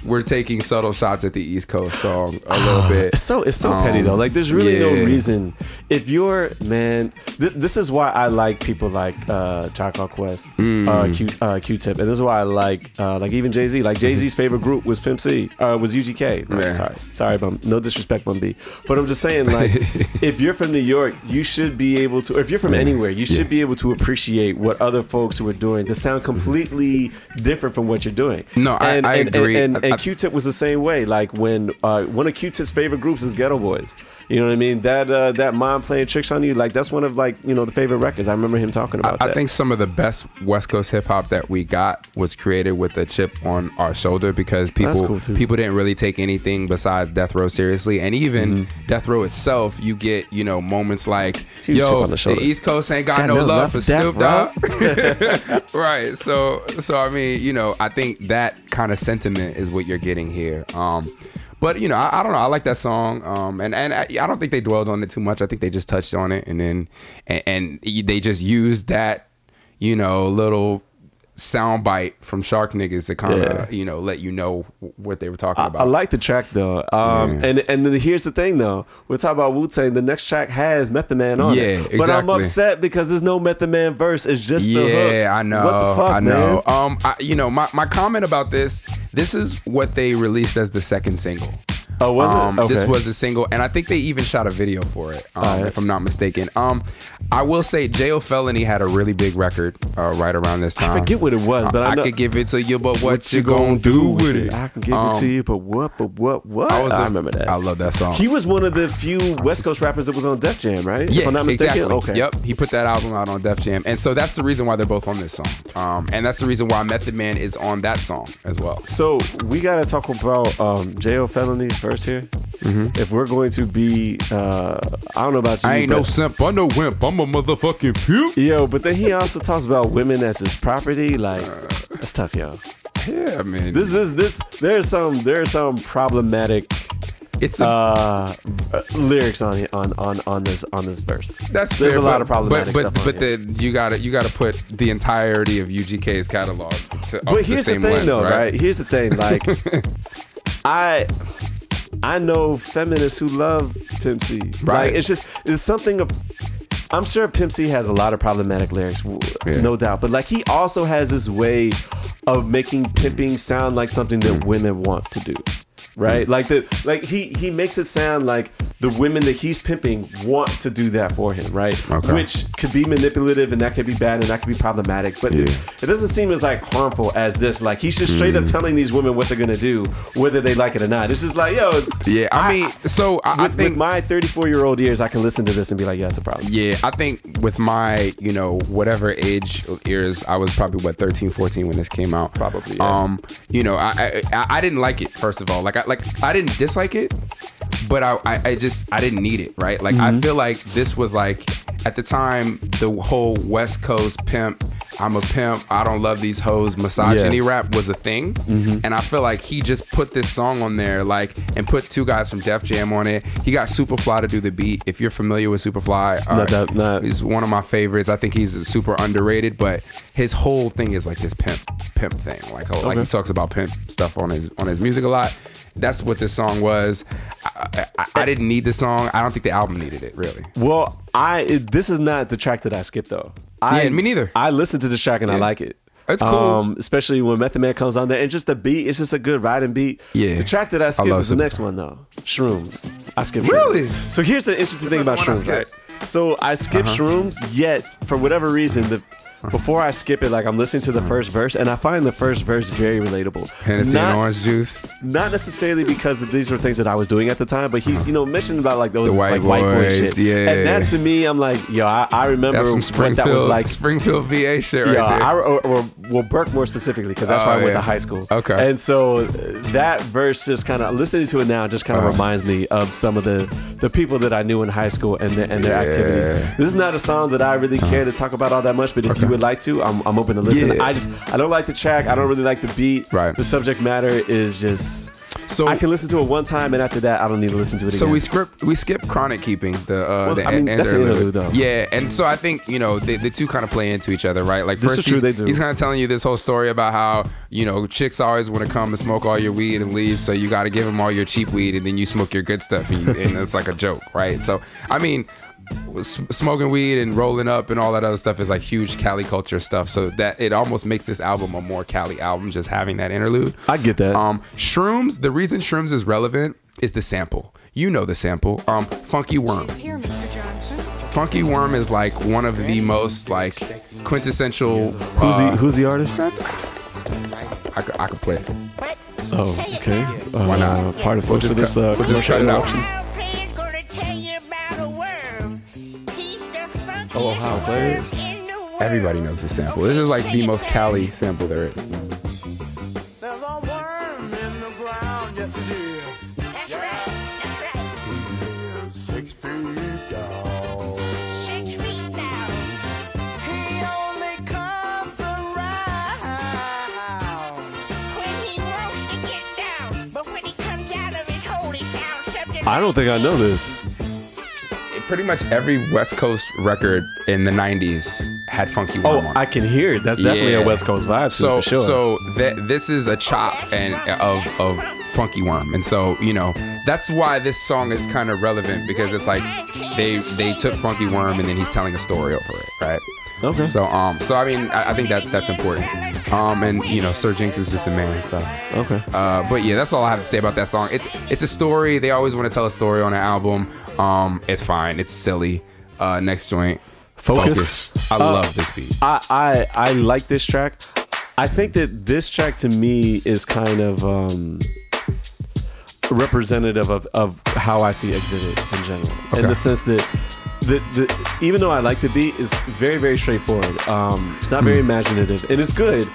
we're taking subtle shots at the East Coast song a little bit. It's so it's so Um, petty though. Like there's really no reason. If you're man, th- this is why I like people like uh Called Quest, Mm. uh, Q uh, Q-Tip, and this is why I like uh, like even Jay Z. Like Jay Z's favorite group was Pimp C, uh, was UGK. No, Yeah. Sorry, sorry, Bun. No disrespect, Bun B. But I'm just saying, like, if you're from New York, you should be able to. Or if you're from anywhere, you should be able to appreciate what other folks who are doing to sound completely different from what you're doing. No, I- and, I and, agree. And, and, I- and Q-Tip was the same way. Like when uh, one of Q-Tip's favorite groups is Geto Boys. You know what I mean? That uh, that mom playing tricks on you. Like that's one of like you know the favorite records. I remember him talking about I, that. I think some of the best West Coast hip hop that we got was created with a chip on our shoulder because people cool, people didn't really take anything besides Death Row seriously, and even Mm-hmm. Death Row itself, you get you know moments like Huge yo, the the. East Coast ain't got, Got no, no love love for for Snoop Dogg, right? So so I mean you know I think that kind of sentiment is what you're getting here. Um, but you know, I, I don't know. I like that song, um, and and I, I don't think they dwelled on it too much. I think they just touched on it, and then and, and they just used that, you know, little sound bite from Shark Niggas to kind of Yeah. you know let you know what they were talking I, about. I like the track though. Um, Yeah. and and then here's the thing though. We're talking about Wu Tang. The next track has Method Man on Yeah, it. But I'm upset because there's no Method Man verse. It's just the hook. Yeah, I know. What the fuck, I know. man? Um, I, you know, my, my comment about this. This is what they released as the second single. Oh, was um, it? This was a single, and I think they even shot a video for it, um, Alright. if I'm not mistaken. Um, I will say, Jayo Felony had a really big record uh, right around this time. I forget what it was, but I, I could give it to you, but what, what you gonna do with it? I can give Um, it to you, but what? But what? What? I was. I a- remember that. I love that song. He was one of the few West Coast rappers that was on Def Jam, right? Yeah, if I'm not mistaken. exactly. Okay. Yep, he put that album out on Def Jam, and so that's the reason why they're both on this song. Um, and that's the reason why Method Man is on that song as well. So we gotta talk about um, Jayo Felony's here. If we're going to be, uh, I don't know about you. Mm-hmm. I ain't no simp, I'm no wimp, I'm a motherfucking pimp. Yo, but then he also talks about women as his property. Like that's tough, yo. Yeah, man. This is this. There's some there's some problematic it's a, uh, lyrics on on on on this on this verse. that's there's fair, a lot but, of problematic but, but, stuff But then you gotta you gotta put the entirety of UGK's catalog to, But here's the the, thing, lens, though, right? right? Here's the thing, like I. I know feminists who love Pimp C. Right. Like it's just it's something. Of, I'm sure Pimp C has a lot of problematic lyrics, Yeah. no doubt. But like he also has this way of making pimping sound like something that women want to do. Right? Like the like he he makes it sound like the women that he's pimping want to do that for him, right? Okay. Which could be manipulative and that could be bad and that could be problematic. But it, Yeah. it doesn't seem as like harmful as this. Like he's just straight up Mm. telling these women what they're gonna do, whether they like it or not. It's just like, yo, it's, Yeah, I mean, so I, I think with my 34 year old ears, I can listen to this and be like, yeah, it's a problem. Yeah, I think with my, you know, whatever age ears, I was probably what 13, 14 when this came out. Probably, yeah. Um, you know, I, I I didn't like it first of all. Like I like I didn't dislike it, but I I, I just I didn't need it, right? Like Mm-hmm. I feel like this was like at the time the whole West Coast pimp. I'm a pimp. I don't love these hoes. Misogyny Yeah. rap was a thing, Mm-hmm. and I feel like he just put this song on there, like, and put two guys from Def Jam on it. He got Soopafly to do the beat. If you're familiar with Soopafly, all Not that- not- he's one of my favorites. I think he's super underrated, but his whole thing is like this pimp, pimp thing. Like, like he talks about pimp stuff on his on his music a lot. That's what this song was. I, I, I didn't need the song. I don't think the album needed it really. Well, I it, this is not the track that I skipped though. I, Yeah, me neither. I listened to this track and I like it. It's cool. Um, especially when Method Man comes on there, and just the beat. It's just a good riding beat. Yeah. The track that I skipped love is the Super- next one though. Shrooms. I skipped. Really? Shrooms. So here's the interesting thing about one I shrooms, right? So I skipped Uh-huh. shrooms, yet for whatever reason, the before I skip it, like I'm listening to the first verse, and I find the first verse very relatable. Hennessy Not- and orange juice. not necessarily because these are things that I was doing at the time, but he's you know mentioned about like those The white like white boy boys, shit. yeah. And that to me, I'm like, yo, I, I remember That's some what Springfield, that was like. Springfield VA shit right yeah, there. I, or, or well, Burke more specifically because that's Oh, where I went yeah. to high school. Okay. and so uh, that verse just kind of listening to it now just kind of Uh-huh. reminds me of some of the the people that I knew in high school and their, and their Yeah. Activities. This is not a song that I really care to talk about all that much, but if you would like to, I'm, I'm open to listen. Yeah. I just I don't like the track. I don't really like the beat. Right. The subject matter is just. so I can listen to it one time, and after that, I don't need to listen to it So again. we script we skip chronic keeping the uh Well, the I mean, that's an interlude, though. Yeah, and so I think you know the, the two kind of play into each other, right? Like This first he's, he's kind of telling you this whole story about how you know chicks always want to come and smoke all your weed and leave, so you got to give them all your cheap weed and then you smoke your good stuff, and, you, and it's like a joke, right? So I mean. S- Smoking weed and rolling up and all that other stuff is like huge Cali culture stuff. So that it almost makes this album a more Cali album, just having that interlude. I get that. Um, shrooms. The reason shrooms is relevant is the sample. You know the sample. Um, funky worm. Here, Mr. Johnson. Funky worm is like one of the most like quintessential. who's uh, the Who's the artist? I could, I could play it. Oh, okay. Uh, Why not? Part of We'll just this uh, we'll just commercial cut it out. Sample plays. Everybody knows this sample. This is like the most Cali sample there is. There's a worm in the ground, yes it is. That's right. That's right. Is Six feet down. Six feet down. He only comes around. When he wants to get down, but when he comes out of his hole, he sounds something. I don't think I know this. Pretty much every West Coast record in the '90s had Funky Oh, Worm on. I can hear it. That's definitely Yeah. a West Coast vibe. so for sure. so th- this is a chop and of of Funky Worm, and so you know that's why this song is kind of relevant because it's like they they took Funky Worm and then he's telling a story over it, right? Okay. So um so I mean I, I think that that's important. Um and you know Sir Jinx is just a man. So okay. uh but yeah that's all I have to say about that song. It's it's a story. They always want to tell a story on an album. Um it's fine. It's silly. Uh next joint. Focus. I Uh, love this beat. I, I I like this track. I think that this track to me is kind of um, representative of, of how I see Xzibit in general, in the sense that the, the even though I like the beat, is very very straightforward. Um, it's not very imaginative, and it's good,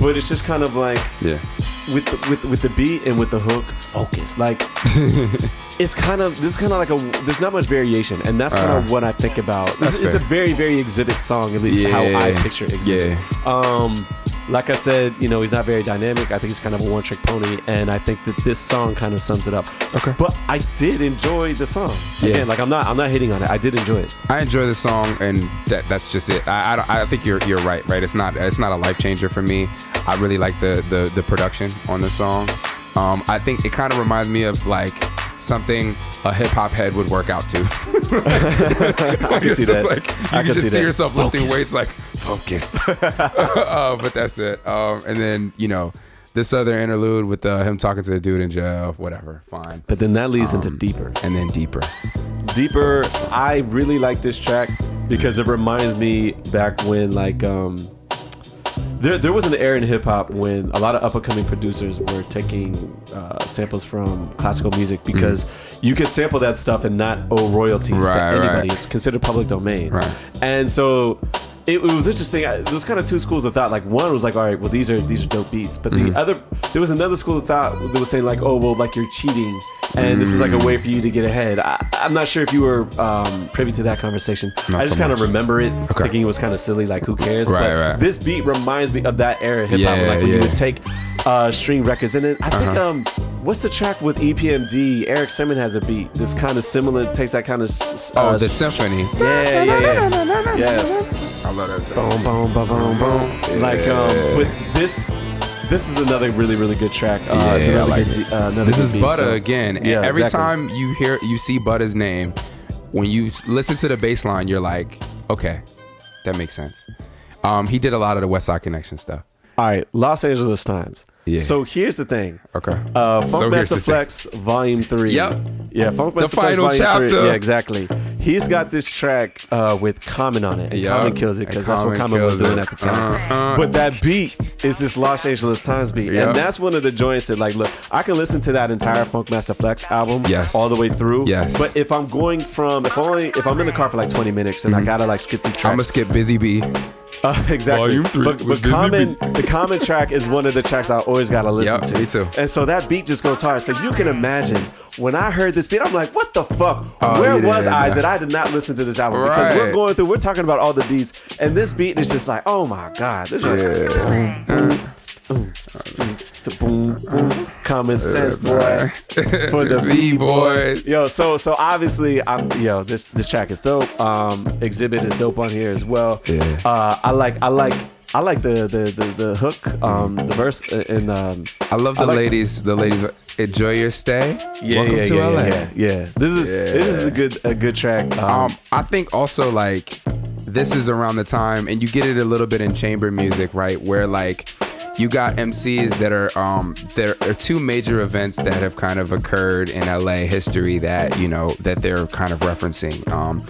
but it's just kind of like Yeah. with the, with with the beat and with the hook, focus. Like it's kind of this is kind of like a there's not much variation, and that's kind Uh, of what I think about. that's It's, it's a very very Xzibit song, at least how I picture Xzibit. Um, like I said, you know, he's not very dynamic. I think he's kind of a one trick pony, and I think that this song kind of sums it up. Okay. But I did enjoy the song. Yeah. Again, like I'm not I'm not hitting on it. I did enjoy it. I enjoy the song, and that that's just it. I, I, I think you're you're right. Right, it's not it's not a life changer for me. I really like the the, the production on the song. Um, I think it kind of reminds me of like something a hip hop head would work out to. I can see just that. like you I can can just see see yourself lifting Focus. weights like focus. uh, but that's it. Um, and then you know this other interlude with uh, him talking to the dude in jail. Whatever, fine. But then that leads Um, into deeper. And then deeper. Deeper, I really like this track because it reminds me back when like um there, there was an era in hip hop when a lot of up and coming producers were taking uh, samples from classical music because you could sample that stuff and not owe royalties Mm-hmm. Right, to anybody. right. It's considered public domain. Right. And so it, it was interesting. I- There was kind of two schools of thought. Like one was like, all right, well these are these are dope beats, but the Mm-hmm. other there was another school of thought that was saying like, oh well, like you're cheating, and this is like a way for you to get ahead. I, I'm not sure if you were um, privy to that conversation. Not I just so kind of remember it, Okay. thinking it was kind of silly, like who cares? Right, but right. this beat reminds me of that era of hip hop, Yeah, like when you would take uh, string records, and then I think Uh-huh. um, what's the track with EPMD? Erick Sermon has a beat that's kind of similar, takes that kind of Oh, uh, the symphony. yeah, yeah, yeah. Yes. I love that. Boom, boom, boom, boom, boom. Like, um, but this, this is another really, really good track. Uh, Yeah, it's I another like good, it. uh, another This is beat, Bud'da so- again. And Yeah, every exactly. time you hear you see Bud'da's name, when you listen to the bass line, you're like, okay, that makes sense. Um, he did a lot of the West Side Connection stuff. All right, Los Angeles Times. Yeah. So here's the thing. Okay. Uh, Funk So Master. Flex Volume Three. Yep. Yeah, Funk The Master Flex Volume Three. chapter. Yeah, exactly. He's got this track uh, with Common on it. And. Common kills it because that's what Common was doing it. at the time. Uh-uh. But that beat is this Los Angeles Times beat, Yup. and that's one of the joints that like, look, I can listen to that entire Funk Master Flex album, Yes. all the way through. Yes. But if I'm going from, if only, if I'm in the car for like 20 minutes and I gotta like skip the track, I'm gonna skip Busy Bee. Uh, exactly. Volume three But, but common, the common track is one of the tracks I always gotta listen Yep, to. me too. And so that beat just goes hard. So you can imagine when I heard this beat, I'm like, what the fuck? Oh, Where yeah, was I that I did not listen to this album? Because we're going through, we're talking about all the beats, and this beat is just like, oh my god, this is like, boom, boom, boom, common sense, boy, for the B boys. Yo, so so obviously, I'm yo this this track is dope. Um, Xzibit is dope on here as well. Yeah. Uh, I like I like I like the the the, the hook, um, the verse, and um, I love the I like- ladies. The ladies enjoy your stay. yeah, Welcome yeah, to yeah, LA. yeah, yeah. This is this is a good a good track. Um, Um, I think also like this is around the time, and you get it a little bit in chamber music, right? Where like you got MCs that are um there are two major events that have kind of occurred in LA history that you know that they're kind of referencing. Um,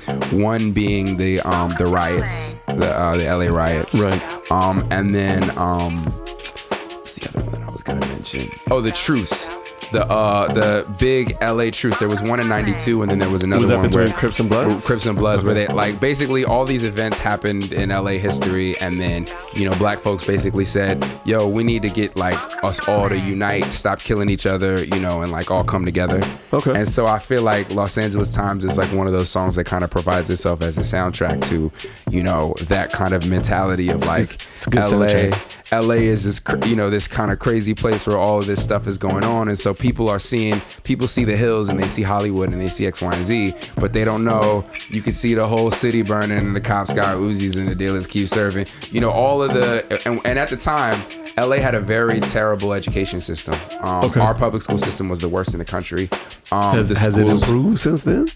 one being the um the riots, the uh, the LA riots, Right. Um, and then um, what's the other one that I was gonna mention? Oh, the truce. The uh the big LA Truth. There was one in '92, and then there was another Was that one between where Crips and Bloods? Crips and Bloods, where they like basically all these events happened in LA history, and then you know black folks basically said, "Yo, we need to get like us all to unite, stop killing each other, you know, and like all come together." Okay. And so I feel like Los Angeles Times is like one of those songs that kind of provides itself as a soundtrack to, you know, that kind of mentality of like it's good LA. soundtrack. LA is this, you know, this kind of crazy place where all of this stuff is going on, and so people are seeing, people see the hills and they see Hollywood and they see X, Y, and Z, but they don't know. You can see the whole city burning, and the cops got Uzis, and the dealers keep serving. You know, all of the, and, and at the time, LA had a very terrible education system. Um, Okay. Our public school system was the worst in the country. Um, Has, the has it improved since then?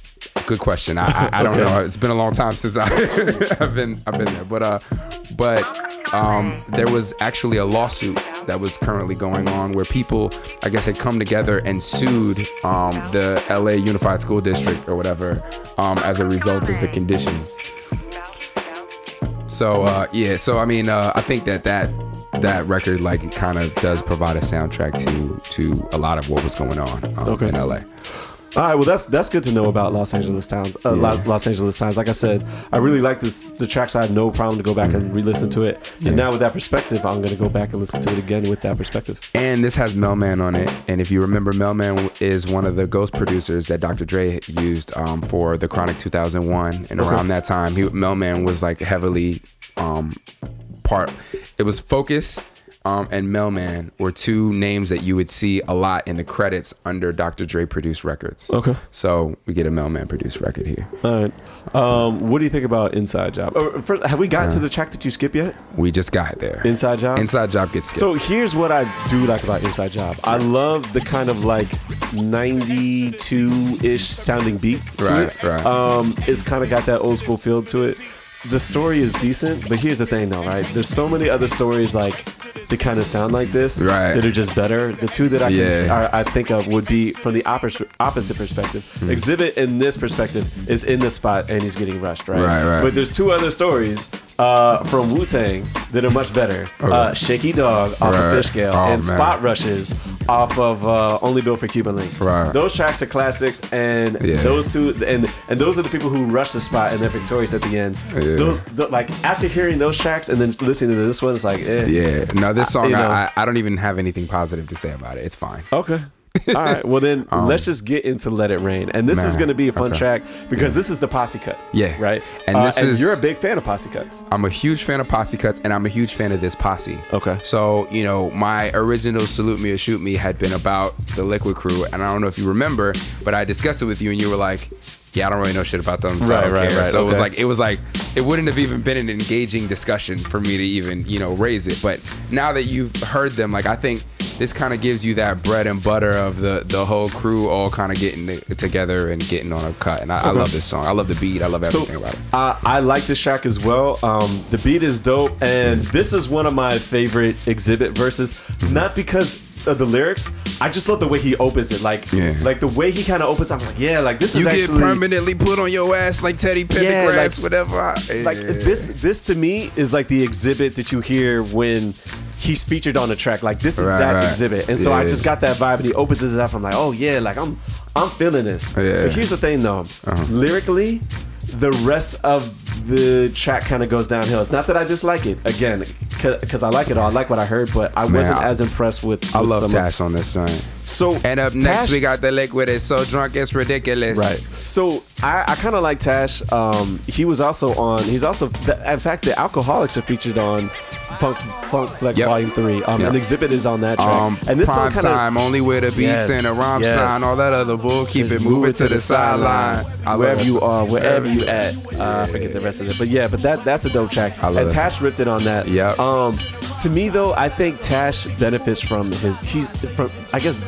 Good question. I, I, I don't Okay. know. It's been a long time since I, I've been I've been there. But uh, but um, there was actually a lawsuit that was currently going on where people, I guess, had come together and sued um, the LA Unified School District or whatever um, as a result of the conditions. So uh, yeah, so I mean, uh, I think that that that record like kind of does provide a soundtrack to to a lot of what was going on um, Okay. in LA. All right, well that's that's good to know about Los Angeles Towns. Uh, Yeah. Los Angeles Times. Like I said, I really like this the tracks. I had no problem to go back and re-listen to it. Yeah. And now with that perspective, I'm gonna go back and listen to it again with that perspective. And this has Mel-Man on it. And if you remember, Mel-Man is one of the ghost producers that Dr. Dre used um, for the Chronic 2001. And around that time, he, Mel-Man was like heavily um, part. It was Focus um, and Mel-Man were two names that you would see a lot in the credits under Dr. Dre produced records. Okay. So we get a Mel-Man produced record here. All right. Um, what do you think about Inside Job? Uh, First, have we gotten to the track that you skip yet? We just got there. Inside Job. Inside Job gets skipped. So here's what I do like about Inside Job. I love the kind of like 92-ish sounding beat to Right, it. right. Um, it's kind of got that old school feel to it. The story is decent, but here's the thing though, right? There's so many other stories like that kind of sound like this Right. that are just better. The two that I can, Yeah. I, think of would be from the opposite opposite perspective. Hmm. Xzibit in this perspective is in the spot and he's getting rushed, right? Right, right. But there's two other stories uh, from Wu Tang that are much better. Uh, Shakey Dog off Right. of Fishscale Oh, and man. Spot Rusherz off of uh, Only Built for Cuban Linx. Right. Those tracks are classics, and Yeah. those two, and and those are the people who rush the spot and they're victorious at the end. Yeah. Those th- like after hearing those tracks and then listening to this one, it's like, eh. yeah. No, this song, you. I, I, I don't even have anything positive to say about it. It's fine. Okay. All right. Well, then let's just get into "Let It Rain," and this is Um, going to be a fun okay. track because this is the posse cut. Yeah. Right. And Uh, this and is- you're a big fan of posse cuts. I'm a huge fan of posse cuts, and I'm a huge fan of this posse. Okay. So you know, my original "Salute Me or Shoot Me" had been about the Likwit Crew, and I don't know if you remember, but I discussed it with you, and you were like, "Yeah, I don't really know shit about them, so I Right, don't right, care." right, so it was like, it was like, it wouldn't have even been an engaging discussion for me to even you know raise it. But now that you've heard them, like I think this kind of gives you that bread and butter of the the whole crew all kind of getting together and getting on a cut. And I, I love this song. I love the beat. I love So everything about it. uh, I like this track as well. Um, the beat is dope, and this is one of my favorite Xzibit verses. Mm-hmm. Not because of the lyrics, I just love the way he opens it. Like, Yeah. like the way he kind of opens. I'm like, yeah, like this You is you get actually permanently put on your ass like Teddy Yeah, Pendergrass, like- whatever. I- like this this to me is like the Xzibit that you hear when he's featured on a track like this is Right, that right. Xzibit and so i just got that vibe and he opens this up i'm like oh yeah like i'm i'm feeling this Yeah. but here's the thing though Uh-huh. lyrically the rest of the track kind of goes downhill it's not that i dislike it again because i like it all i like what i heard but i wasn't I- as impressed with, I with love some of- Tash on this song. so And up next, we got the liquid. It's so drunk, it's ridiculous. Right. So I, I kind of like Tash. Um, he was also on. He's also, in fact, the Alkaholiks are featured on Funk Funk Flex Yep. Volume Three. Um, Yep. And Xzibit is on that track. Um, and this song prime kind of time, only with a beat Yes, and a rhyme yes. sign, all that other bull. Keep it moving to the sideline. I wherever it. you are, wherever you at. Uh, I forget the rest of it, but yeah, but that that's a dope track. I love and it. Tash ripped it on that. Yeah. Um, to me though, I think Tash benefits from his he's from I guess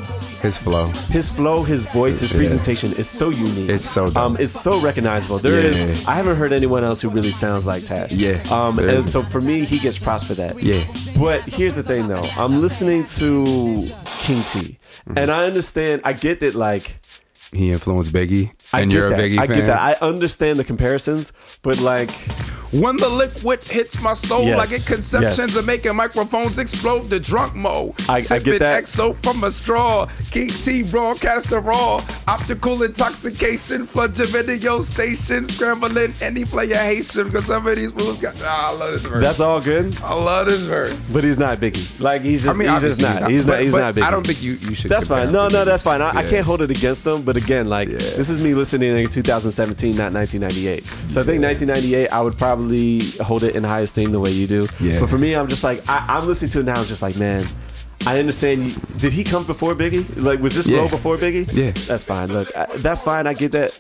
His flow. his flow, his voice, his Yeah. presentation is so unique. It's so dope. um, it's so recognizable. There is Yeah. I haven't heard anyone else who really sounds like Tash. Yeah, Um, and so for me, he gets props for that. Yeah. But here's the thing, though. I'm listening to King T, Mm-hmm. and I understand. I get that, like. He influenced Biggie, I and you're a. Biggie I fan. get that. I understand the comparisons, but like, When the liquid hits my soul Yes, like it conceptions yes. of making microphones explode the drunk mode. I- I get Sipping that. XO from a straw. King T broadcaster raw. Optical intoxication. Flood your video station. Scrambling any player Haitian because some of these moves got. Nah, I love this verse. That's all good, I love this verse. but he's not Biggie. Like he's just I mean, he's just not. He's not. but- He's but not Biggie. I don't think you, you should. That's fine. No, no, that's fine. I, I Yeah. can't hold it against them. But again, like Yeah. this is me listening in 2017, not 1998. So I think 1998, I would probably hold it in high esteem the way you do. Yeah. But for me, I'm just like I, I'm listening to it now. I'm just like, man, I understand. Did he come before Biggie? Like, was this Yeah. before Biggie? Yeah. That's fine. Look, I, that's fine. I get that.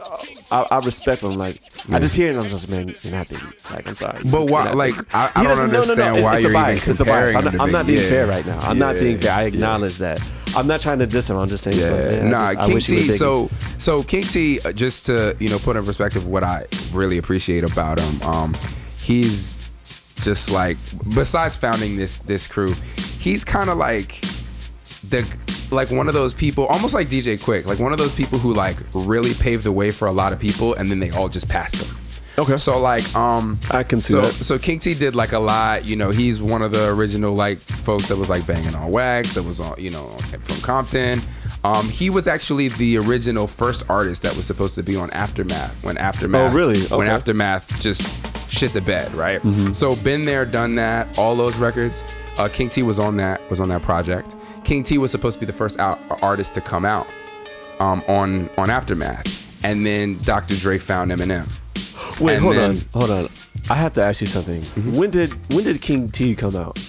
I, I respect him. Like, I just hear it I'm just, man, you're not Biggie. Like, I'm sorry. But why- like, I- I don't doesn't- no, no, no, understand why it's a you're even bias. It's a bias. I'm not, I'm not being Biggie. fair right now. I'm not being fair. I yeah. acknowledge that. I'm not trying to diss him. I'm just saying. Yeah, something. nah, just, I King T. So, so King T. uh, Just to you know put in perspective what I really appreciate about him. Um, he's just like besides founding this this crew, he's kind of like the like one of those people, almost like DJ Quik, like one of those people who like really paved the way for a lot of people, and then they all just passed him. Okay. So like um I can see so, that. So King T did like a lot, you know, he's one of the original like folks that was like banging on wax, that was on, you know, from Compton. Um he was actually the original first artist that was supposed to be on Aftermath when Aftermath Oh, really? When Aftermath just shit the bed, right? Mm-hmm. So been there, done that, all those records. Uh King T was on that was on that project. King T was supposed to be the first out, artist to come out um on on Aftermath. And then Dr. Dre found Eminem. Wait, and hold then- on, hold on. I have to ask you something. When did when did King T come out?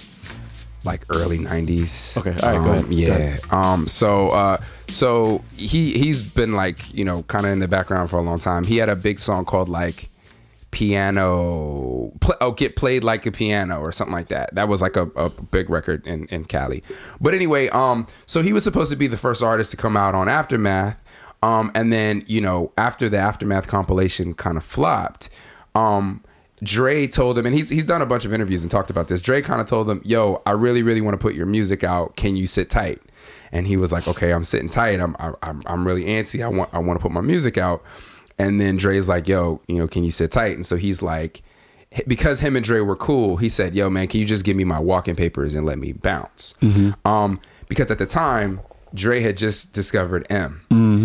Like early 90s Okay, all right, go Um, ahead, go yeah ahead. um so uh so he he's been like you know kind of in the background for a long time. He had a big song called like piano play, oh get played like a piano or something like that. That was like a, a big record in in cali. But anyway um so he was supposed to be the first artist to come out on aftermath um and then you know after the aftermath compilation kind of flopped um Dre told him, and he's he's done a bunch of interviews and talked about this. Dre kind of told him, "Yo, I really really want to put your music out. Can you sit tight?" And he was like, "Okay, I'm sitting tight. I'm I'm I'm really antsy. I want I want to put my music out." And then Dre's like, "Yo, you know, can you sit tight?" And so he's like, because him and Dre were cool, he said, "Yo, man, can you just give me my walking papers and let me bounce?" Um, because at the time, Dre had just discovered M,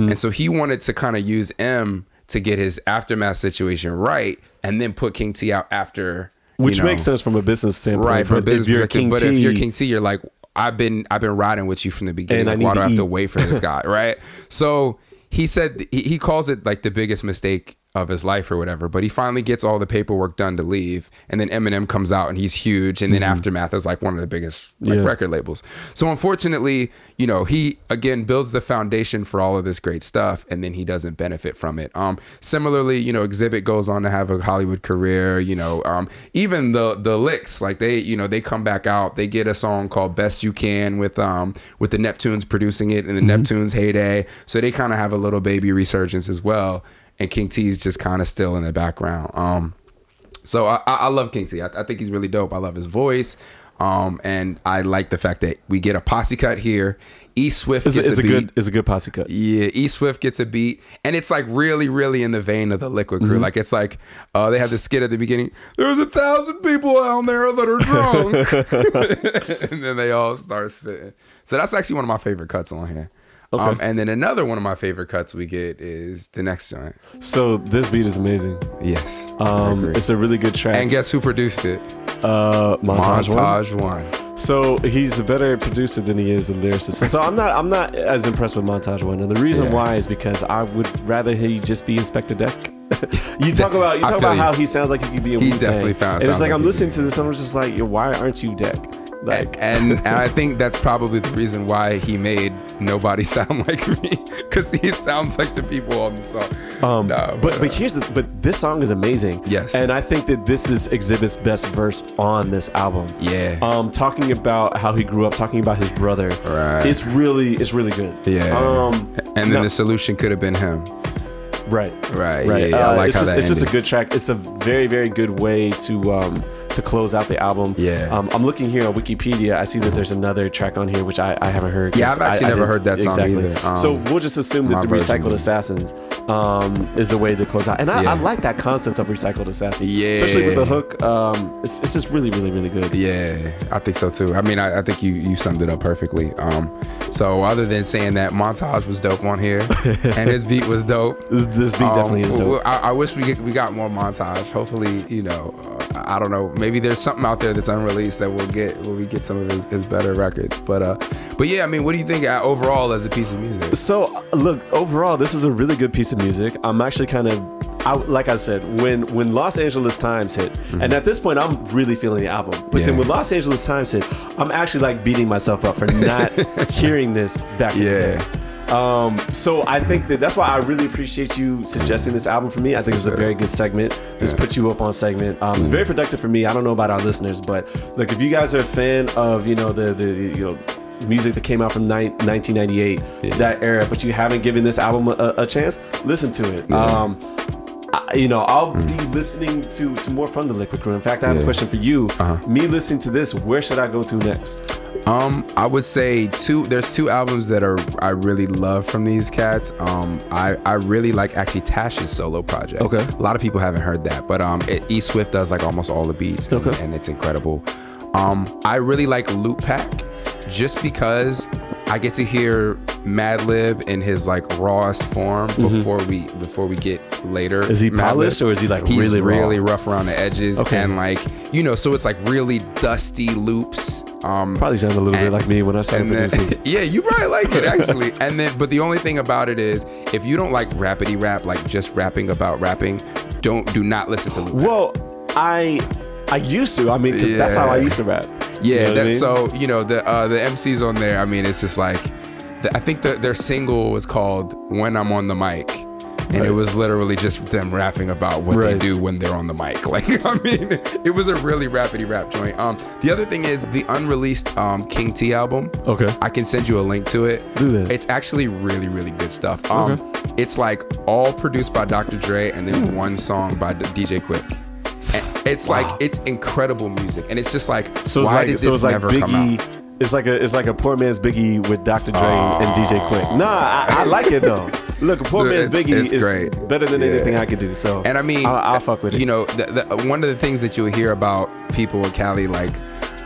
and so he wanted to kind of use M to get his aftermath situation right, and then put King T out after. you Which know, makes sense from a business standpoint. right? From a business perspective, King but T, if you're King T, you're like, I've been I've been riding with you from the beginning. I Like, why do I have to wait for this guy, right? So he said he, he calls it like the biggest mistake of his life or whatever. But he finally gets all the paperwork done to leave, and then Eminem comes out and he's huge, and then Aftermath is like one of the biggest like Mm-hmm. Yeah. record labels. So unfortunately, you know, he again builds the foundation for all of this great stuff, and then he doesn't benefit from it. Um, similarly, you know, Xzibit goes on to have a Hollywood career. You know, um, even the the Liks like they, you know, they come back out. They get a song called "Best You Can" with um with the Neptunes producing it in the Neptunes heyday. So they kind of have a little baby resurgence as well. And King T is just kind of still in the background. Um, so I, I I love King T. I, I think he's really dope. I love his voice. Um, and I like the fact that we get a posse cut here. E Swift is, it's a, a beat. good is a good posse cut. Yeah, E Swift gets a beat, and it's like really, really in the vein of the Likwit Mm-hmm. Crew. Like it's like uh, they have the skit at the beginning. There's a thousand people out there that are drunk, and then they all start spitting. So that's actually one of my favorite cuts on here. Okay. Um, and then another one of my favorite cuts we get is the next joint. So this beat is amazing. Yes, Um, it's a really good track. and guess who produced it? uh, montage, one. Montage One. So he's a better producer than he is a lyricist. So I'm not I'm not as impressed with Montage One. And the reason Yeah. why is because I would rather he just be Inspectah Deck. you talk about you talk about you. how he sounds like he could be a He Wu-Tang. definitely found- it's like like I'm listening to this, and I'm just like, yo, why aren't you Deck? Like and and I think that's probably the reason why he made nobody sound like me because he sounds like the people on the song. Um, No, but uh, but here's the but this song is amazing. Yes. and I think that this is Xzibit's best verse on this album. Yeah. Um, talking about how he grew up, talking about his brother. Right. It's really it's really good. yeah, Um, and then no- the solution could have been him. right. Right. Right. Yeah, yeah, I Uh, like it's how just, it's just a good track. It's a very very good way to um to close out the album. Yeah. Um, I'm looking here on Wikipedia. I see that there's another track on here which I, I haven't heard. Yeah, I've actually I- never heard that song exactly. either. Um, so we'll just assume that the Recycled Assassins um, is a way to close out, and I, Yeah. I like that concept of Recycled Assassins. Yeah. especially with the hook. Um, it's, it's just really, really, really good. Yeah, I think so too. I mean, I, I think you you summed it up perfectly. Um, so other than saying that montage was dope on here, and his beat was dope. This, this beat um, definitely is dope. I, I wish we get, we got more montage. Hopefully, you know, uh, I don't know. Maybe there's something out there that's unreleased that we'll get when we get some of his, his better records. But uh, but yeah, I mean, what do you think uh, overall as a piece of music? So, look, overall, this is a really good piece of music. I'm actually kind of, I, like I said, when when Los Angeles Times hit, and at this point, I'm really feeling the album. But then Mm-hmm. When Los Angeles Times hit, I'm actually like beating myself up for not hearing this back in Yeah. Um, so I think that that's why I really appreciate you suggesting this album for me. I think it's a very good segment. This put you up on segment. Um, it's very productive for me. I don't know about our listeners, but look, if you guys are a fan of you know the the you know music that came out from ni- 1998, Yeah. that era, but you haven't given this album a, a chance, listen to it. Um, I, you know, I'll be listening to to more from the Likwit Crew. In fact, I have a question for you. Uh-huh. Me listening to this, where should I go to next? Um, I would say two. There's two albums that are I really love from these cats. Um, I I really like actually Tash's solo project. Okay. A lot of people haven't heard that, but um, it, E Swift does like almost all the beats. and- Okay. And, it's incredible. Um, I really like Lootpack, just because I get to hear Madlib in his like rawest form before we before we get later. Mm-hmm. Is he Madlib. polished or is he, like, He's really raw? really rough around the edges Okay. and like you know, so it's like really dusty loops. Um, Probably sound a little bit like me when I started and then, producing. yeah, you probably like it actually. and then, but the only thing about it is, if you don't like rapidy rap, like just rapping about rapping, don't do not listen to Lupe. Well, I I used to. I mean, 'cause that's how I used to rap. Yeah, You know what I mean? so you know the uh, the MCs on there. I mean, it's just like the, I think the, their single was called "When I'm on the Mic." And it was literally just them rapping about what they do when they're on the mic. Like, I mean, it was a really rapidy rap joint. Um, the other thing is the unreleased um, King T album. Okay. I can send you a link to it. Do that. It's actually really, really good stuff. Um, it's like all produced by Dr. Dre and then one song by DJ Quik. It's Wow. like it's incredible music, and it's just like So why like did so this it's like never come Biggie. out? It's like a it's like a poor man's Biggie with Dr. Dre and DJ Quik. Nah, I, I like it though. Look, poor man's Biggie it's is great. better than Yeah. anything I could do. So And I mean, I'll, I'll fuck with it. You know, the, the, one of the things that you'll hear about people in Cali, like,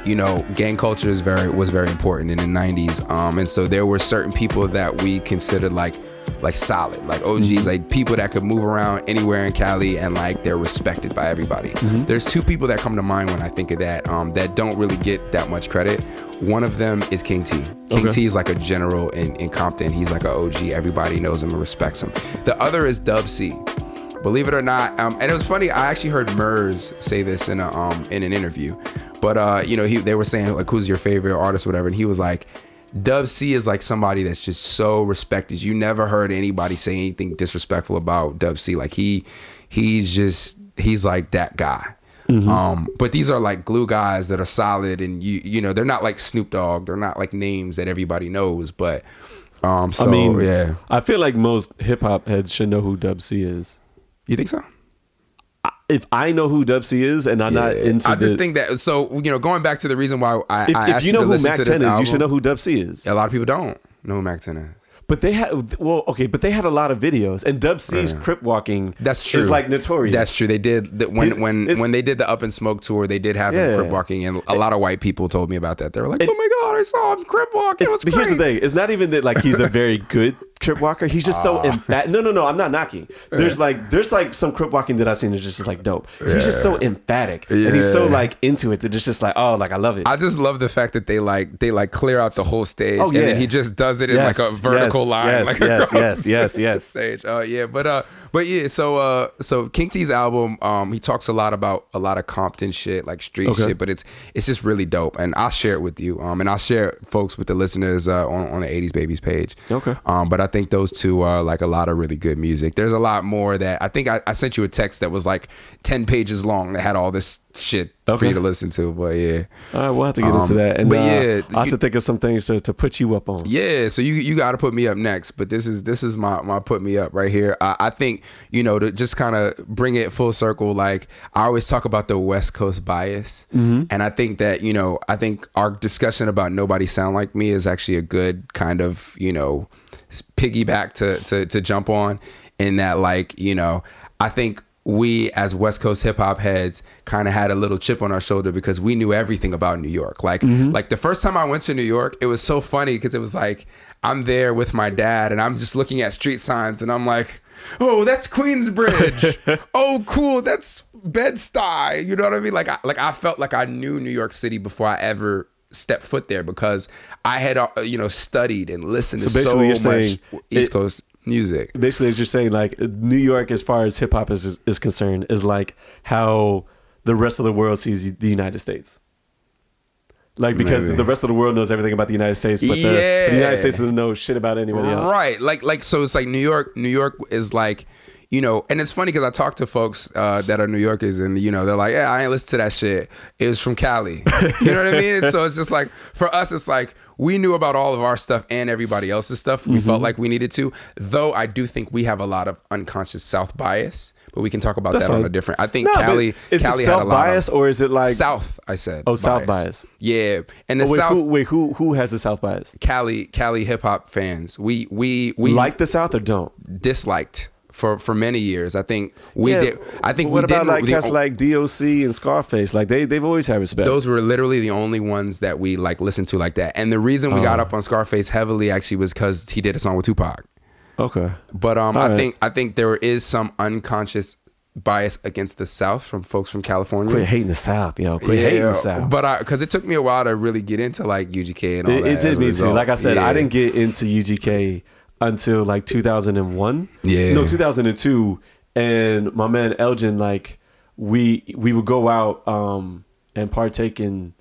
you know, gang culture is very was very important in the '90s. Um, and so there were certain people that we considered like like solid, like OGs, Mm-hmm. like people that could move around anywhere in Cali and like they're respected by everybody. Mm-hmm. There's two people that come to mind when I think of that um, that don't really get that much credit. One of them is King T. King Okay. T is like a general in, in Compton. He's like an OG. Everybody knows him and respects him. The other is Dub C. Believe it or not, um, and it was funny. I actually heard Murs say this in a um in an interview, but uh, you know, he they were saying like, "Who's your favorite artist?" or whatever, and he was like, "Dub C is like somebody that's just so respected. You never heard anybody say anything disrespectful about Dub C. Like he, he's just he's like that guy." Um, but these are like glue guys that are solid, and you you know they're not like Snoop Dogg. They're not like names that everybody knows, but um, so I mean, yeah, I feel like most hip hop heads should know who Dub C is. you think so? If I know who Dub C is and I'm not Yeah. into I just the, think that so you know going back to the reason why I, if, I if asked you know who Mack 10 this is, you should know who Dub C is. a lot of people don't know who Mack 10 is. But they had well, okay, but they had a lot of videos, and Dub C's crip walking. That's true. Is like notorious. That's true. They did the, when It's- when it's- when they did the Up and Smoke tour. They did have him crip walking, and a lot of white people told me about that. They were like, It- "Oh my god, I saw him crip walking. It was but great." here's the thing: it's not even that like he's a very good crip walker. He's just so emphatic. No, no, no. I'm not knocking. There's like there's like some crip walking that I've seen that's just like dope. He's just so emphatic, and he's so like into it that it's just like oh, like I love it. I just love the fact that they like they like clear out the whole stage, Oh, and then he just does it in like a vertical yes, line, yes, like yes, yes, yes, yes. stage. Oh yeah, but uh, but yeah. So uh, so King T's album, um, he talks a lot about a lot of Compton shit, like street Okay. shit, but it's it's just really dope, and I'll share it with you, um, and I'll share it, folks with the listeners uh, on on the '80s Babies page. Okay. Um, but I think those two are like a lot of really good music. There's a lot more that I think I, I sent you a text that was like ten pages long that had all this shit for you to listen to. But yeah, All right, we'll have to get into Um, that. And but uh, yeah, I'll have you- to think of some things to, to put you up on. yeah. So you you got to put me up next. But this is this is my my put me up right here. I, I think you know to just kind of bring it full circle. Like I always talk about the West Coast bias, Mm-hmm. and I think that you know I think our discussion about nobody sound like me is actually a good kind of you know piggyback to to to jump on in that like you know I think we as West Coast hip hop heads kind of had a little chip on our shoulder because we knew everything about New York. Like mm-hmm. like the first time I went to New York, it was so funny because it was like I'm there with my dad and I'm just looking at street signs and I'm like, "Oh, that's Queensbridge. oh, cool. That's Bed-Stuy." You know what I mean? Like I, like I felt like I knew New York City before I ever stepped foot there because I had uh, you know studied and listened So to so basically you're much saying East it- Coast music. Basically, as you're saying, like New York, as far as hip hop is is concerned, is like how the rest of the world sees the United States. Like because Maybe. the rest of the world knows everything about the United States, but the, the United States doesn't know shit about anybody else. Right. Like like so it's like New York New York is like you know, and it's funny because I talk to folks uh, that are New Yorkers, and you know, they're like, "Yeah, I ain't listen to that shit. It was from Cali." You know what I mean? And so it's just like for us, it's like we knew about all of our stuff and everybody else's stuff. We Mm-hmm. felt like we needed to, though. I do think we have a lot of unconscious South bias, but we can talk about That's that on a different. I think No, Cali, is Cali it had a lot bias of or is it like South. I said. Oh, South bias. Yeah, and the Oh, wait, South. who, wait, who who has the South bias? Cali Cali hip hop fans. We we we like the South or don't? disliked for for many years. I think we Yeah, did. I think what we about like cats like DOC and Scarface? Like they they've always had respect. those were literally the only ones that we like listened to like that. And the reason we got Oh. up on Scarface heavily actually was because he did a song with Tupac. okay. But um, All I right. think I think there is some unconscious bias against the South from folks from California. Quit hating the South, yo. Quit hating the South. but I because it took me a while to really get into like UGK and all It, that. it did me too. Like I said, Yeah. I didn't get into UGK until like 2001. Yeah. No, 2002. And my man Elgin, like we we would go out um and partake in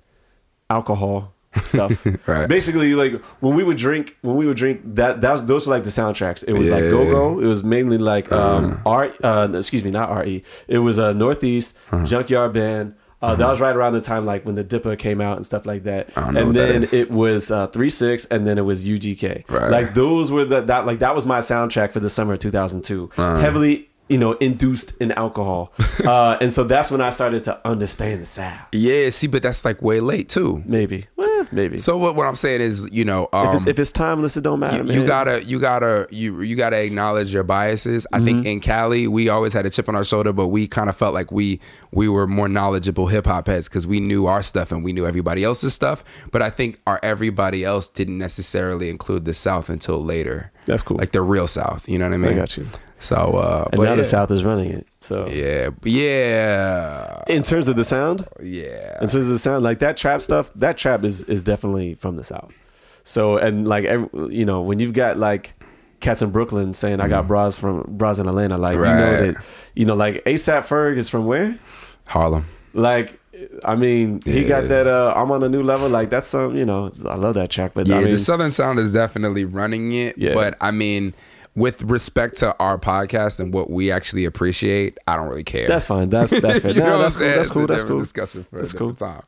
alcohol stuff. Right. Basically, like when we would drink, when we would drink, that that was those were like the soundtracks. It was like Go Go. It was mainly like um R. Uh, excuse me, not Re. It was a uh, Northeast Uh-huh. Junkyard Band. Uh, That was right around the time like when the Dipper came out and stuff like that. I don't know And that then it was uh, three six, and then it was UGK. Right. Like those were the that like that was my soundtrack for the summer of 2002. Uh-huh. Heavily, you know, induced in alcohol, uh, and so that's when I started to understand the sound. Yeah, see, but that's like way late too. Maybe, well, maybe. So what, what I'm saying is, you know, um, if it's if it's timeless, it don't matter. you, you gotta you gotta you you gotta acknowledge your biases. I Mm-hmm. think in Cali we always had a chip on our shoulder, but we kind of felt like we we were more knowledgeable hip hop heads because we knew our stuff and we knew everybody else's stuff. But I think our everybody else didn't necessarily include the South until later. That's cool. Like the real South, you know what I mean? I got you. So, uh, and but now yeah. the South is running it. So yeah, yeah, in terms of the sound, yeah. in terms of the sound, like that trap stuff, that trap is is definitely from the South. So and like every, you know when you've got like cats in Brooklyn saying I got bras from bras in Atlanta, like you know Mm-hmm. That you know like ASAP Ferg is from where? Harlem. Like I mean he got that uh I'm on a new level. Like that's some you know I love that track, but Yeah, I mean the Southern Sound is definitely running it. Yeah. But I mean, with respect to our podcast and what we actually appreciate, I don't really care. that's fine. That's that's fair. No, that's cool. That's cool. That's cool. Discussion for That's a cool. time.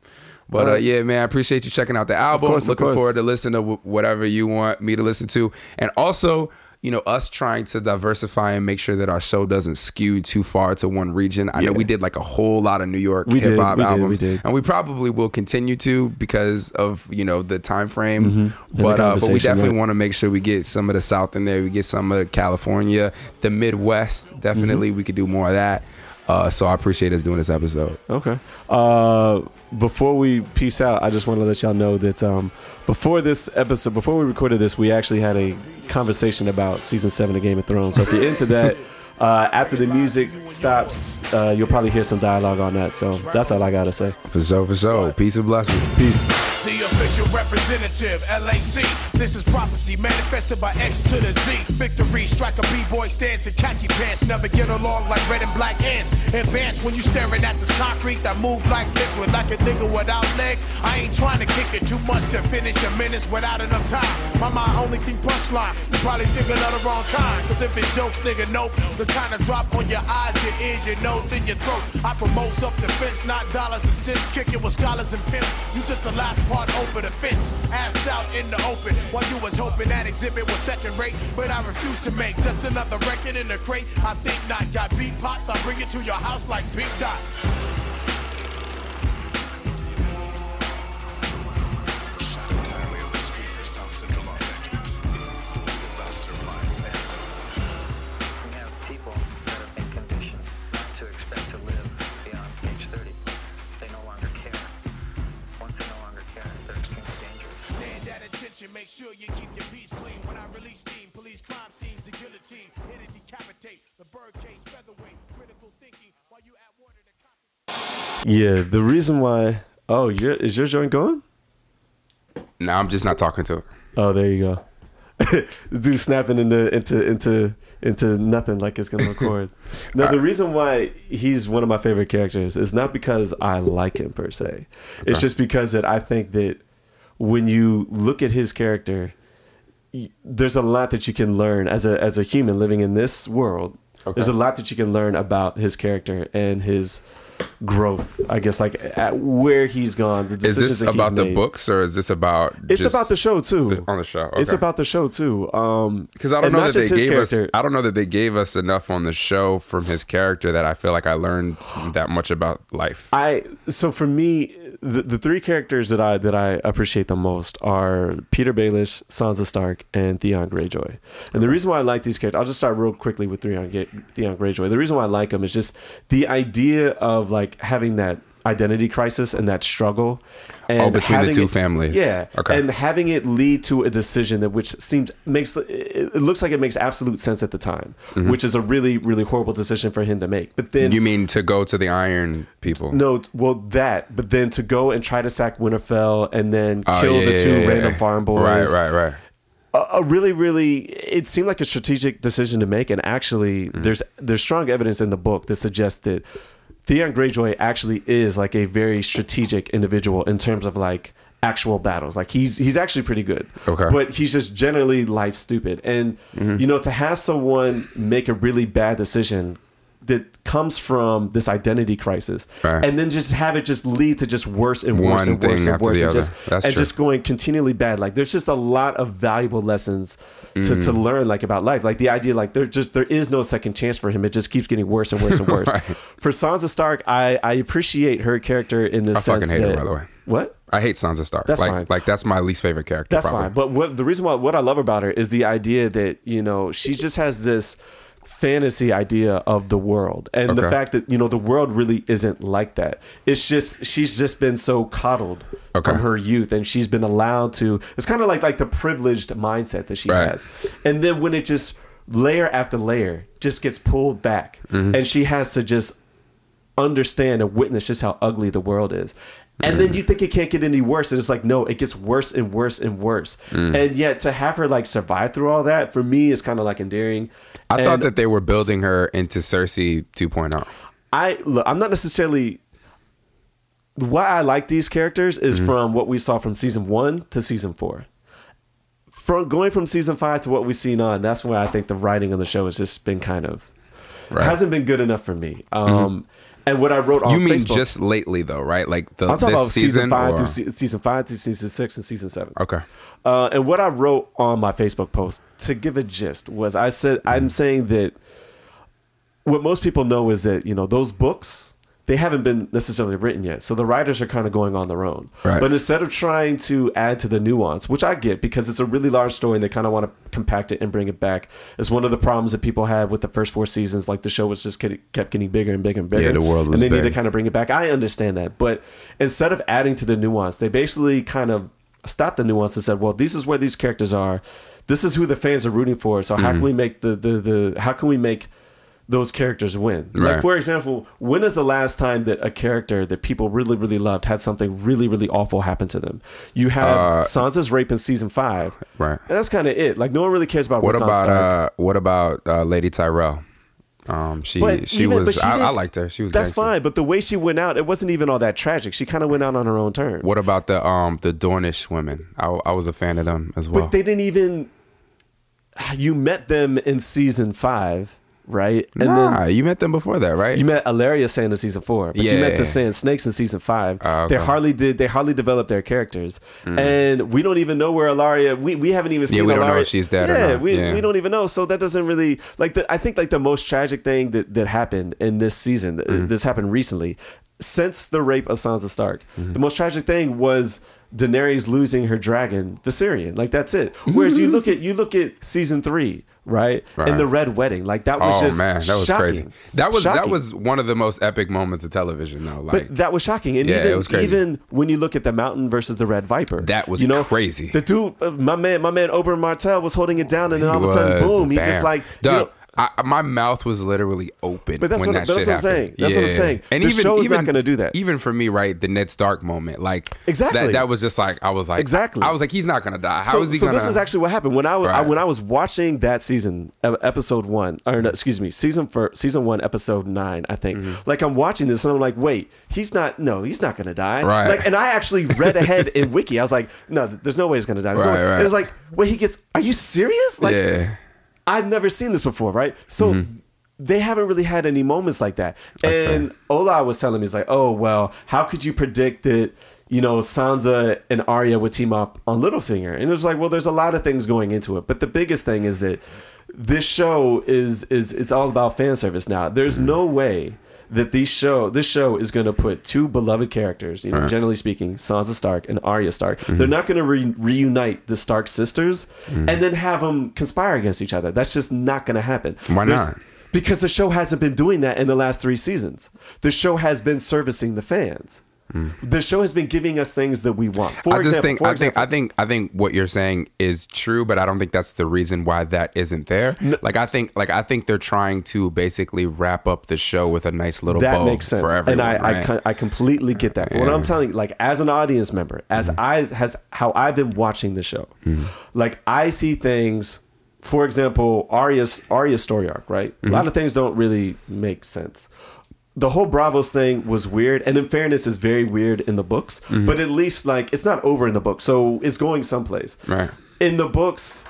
But uh, yeah, man, I appreciate you checking out the album. course, Looking forward to listening to wh- whatever you want me to listen to, and also. You know, us trying to diversify and make sure that our show doesn't skew too far to one region. I know we did like a whole lot of New York hip hop we did, we albums, did. and we probably will continue to because of you know the time frame. Mm-hmm. But uh, but we definitely right. want to make sure we get some of the South in there. We get some of California, the Midwest. Definitely, Mm-hmm. we could do more of that. Uh, so I appreciate us doing this episode. Okay. Uh, before we peace out, I just want to let y'all know that um, before this episode, before we recorded this, we actually had a conversation about season seven of Game of Thrones. So if you're into that, uh, after the music stops, uh, you'll probably hear some dialogue on that. So that's all I gotta say. For sure, for sure. Peace and blessings. Peace. The official representative, LAC. This is prophecy manifested by X to the Z. Victory, strike a B-boy stance in khaki pants. Never get along like red and black ants. Advance when you staring at this concrete that move like liquid, like a nigga without legs. I ain't trying to kick it too much to finish a minutes without enough time. My mind only think punchline. You probably thinking of the wrong kind. Cause if it's jokes, nigga, nope. The kind of drop on your eyes, your ears, your nose, and your throat. I promote self-defense, not dollars and cents. Kicking with scholars and pimps. You just the last part over the fence. Ass out in the open. While you was hoping that Xzibit was second rate. But I refuse to make just another record in the crate. I think not. Got beat pops, I bring it to your house like Big Dot. Make sure you keep your piece clean. When I release steam, police crime scenes, the guillotine, hit and decapitate. The bird case, featherweight, critical thinking while you add water to concentrate. Yeah, the reason why. Oh, your is your joint going? No, I'm just not talking to her. Oh, there you go. Dude snapping into into into into nothing like it's gonna record. no, the uh, reason why he's one of my favorite characters is not because I like him per se. It's just because that I think that when you look at his character, there's a lot that you can learn as a as a human living in this world. There's a lot that you can learn about his character and his growth. I guess like at where he's gone. Is this about the made. books or is this about? It's about the show too. the- on the show. It's about the show too. Um, because I don't know that they gave us. I don't know that they gave us enough on the show from his character that I feel like I learned that much about life. I so for me, the, the three characters that I that I appreciate the most are Petyr Baelish, Sansa Stark, and Theon Greyjoy. And the reason why I like these characters, I'll just start real quickly with Theon Theon Greyjoy. The reason why I like him is just the idea of like having that identity crisis and that struggle. And Oh, between the two it- families. yeah. Okay. and having it lead to a decision that which seems makes it looks like it makes absolute sense at the time, which is a really really horrible decision for him to make. But then Mm-hmm. you mean to go to the Iron people? no, well that, but then to go and try to sack Winterfell and then Oh, kill yeah, the two yeah, random yeah. farm boys. Right, right, right. A, a really, really, it seemed like a strategic decision to make, and actually, Mm-hmm. there's there's strong evidence in the book that suggests that Theon Greyjoy actually is like a very strategic individual in terms of like actual battles. Like he's he's actually pretty good. Okay. But he's just generally life stupid. And Mm-hmm. you know, to have someone make a really bad decision that comes from this identity crisis Right. and then just have it just lead to just worse and worse One and worse and worse and just That's and true. just going continually bad like there's just a lot of valuable lessons to, Mm. to learn like about life like the idea like there just there is no second chance for him it just keeps getting worse and worse and worse Right. for Sansa Stark I I appreciate her character in the I sense fucking hate her, by the way. what I hate Sansa Stark. That's like, fine. like that's my least favorite character. that's probably. fine. But what the reason why what I love about her is the idea that you know she just has this fantasy idea of the world and the fact that you know the world really isn't like that. It's just she's just been so coddled Okay. from her youth and she's been allowed to. It's kind of like like the privileged mindset that she Right. has, and then when it just layer after layer just gets pulled back Mm-hmm. and she has to just understand and witness just how ugly the world is. And then you think it can't get any worse, and it's like no, it gets worse and worse and worse. Mm. And yet to have her like survive through all that for me is kind of like endearing. I And thought that they were building her into Cersei oh. 2.0. I look, I'm not necessarily why I like these characters is Mm-hmm. from what we saw from season one to season four. From going from season five to what we've seen on, that's why I think the writing on the show has just been kind of Right. Mm-hmm. hasn't been good enough for me. Um, and what I wrote on You mean Facebook, just lately though, right? Like the I'm talking this about season, season five or- through se- season five through season six and season seven. Okay. Uh, and what I wrote on my Facebook post to give a gist was I said I'm saying that what most people know is that you know those books they haven't been necessarily written yet, so the writers are kind of going on their own. Right. But instead of trying to add to the nuance, which I get because it's a really large story and they kind of want to compact it and bring it back, is one of the problems that people had with the first four seasons. Like the show was just kept getting bigger and bigger and bigger. Yeah, the world was and they need to kind of bring it back. I understand that, but instead of adding to the nuance, they basically kind of stopped the nuance and said, "Well, this is where these characters are. This is who the fans are rooting for. So how Mm-hmm. can we make the the the how can we make those characters win. Right. Like for example, when is the last time that a character that people really really loved had something really really awful happen to them? You have Uh, Sansa's rape in season five, Right. And that's kind of it. Like no one really cares about What Rickon about uh what about uh, Lady Tyrell? Um, she But she even- was she I, I liked her. She was That's gangster. fine, but the way she went out, it wasn't even all that tragic. She kind of went out on her own terms. What about the um the Dornish women? I, I was a fan of them as well. But they didn't even. You met them in season five, right? And nah, you met them before that, right? You met Ellaria Sand in season four, but you met Yeah. the Sand Snakes in season five. Oh, They okay. Mm. hardly did. They hardly developed their characters, and we don't even know where Ellaria. We, we haven't even seen. Yeah, we don't know if she's dead or Yeah, not. we Yeah. we don't even know. So that doesn't really like. The, I think like the most tragic thing that that happened in this season. Mm-hmm. This happened recently, since the rape of Sansa Stark. Mm-hmm. The most tragic thing was. Daenerys losing her dragon, Viserion, like that's it. Whereas you look at you look at season three, right, Right. and the Red Wedding, like that was oh just man, that was shocking. crazy. That was that was one of the most epic moments of television, though. Like But that was shocking, and Yeah, even it was crazy. even when you look at the Mountain versus the Red Viper, That was you know, crazy. The dude, uh, my man, my man Oberyn Martell was holding it down, and then all of a sudden, boom, he just like, you know- I, my mouth was literally open. But that's what- that that's what I'm saying. happened. That's what I'm saying. And The even show is even, not gonna do that. Even for me, right, the Ned Stark moment, like Exactly. That, that was just like I was like Exactly. I was like he's not gonna die. How so, is he so gonna? this is actually what happened when I was I, when I was watching that season, uh, episode one, or no, excuse me, season for season one, episode nine, I think. Mm-hmm. Like I'm watching this and I'm like, wait, he's not. No, he's not gonna die. Right. Like, and I actually read ahead in Wiki. I was like, no, there's no way he's gonna die. There's no Right, right. And it's like, wait, he gets. Are you serious? Like, yeah. I've never seen this before, right? So Mm-hmm. they haven't really had any moments like that. and Ola was telling me, he's like, oh, well, how could you predict that, you know, Sansa and Arya would team up on Littlefinger? And it was like, well, there's a lot of things going into it. But the biggest thing is that this show is is it's all about fan service now. There's Mm-hmm. no way that these show this show is going to put two beloved characters, you know, Right. generally speaking, Sansa Stark and Arya Stark. Mm-hmm. They're not going to re- reunite the Stark sisters and then have them conspire against each other. That's just not going to happen. Why There's- not? Because the show hasn't been doing that in the last three seasons. The show has been servicing the fans. The show has been giving us things that we want. For. I just example, think I think I think I think what you're saying is true, but I don't think that's the reason why that isn't there. Like I think like I think they're trying to basically wrap up the show with a nice little that bow makes sense, for everyone. and I, I, right? co- I completely get that. But what I'm telling you, like as an audience member, as Mm-hmm. I has how I've been watching the show, like I see things. For example, Arya's Arya's story arc, right? Mm-hmm. A lot of things don't really make sense. The whole Braavos thing was weird, and in fairness, is very weird in the books. Mm-hmm. But at least like it's not over in the book, so it's going someplace. Right. In the books,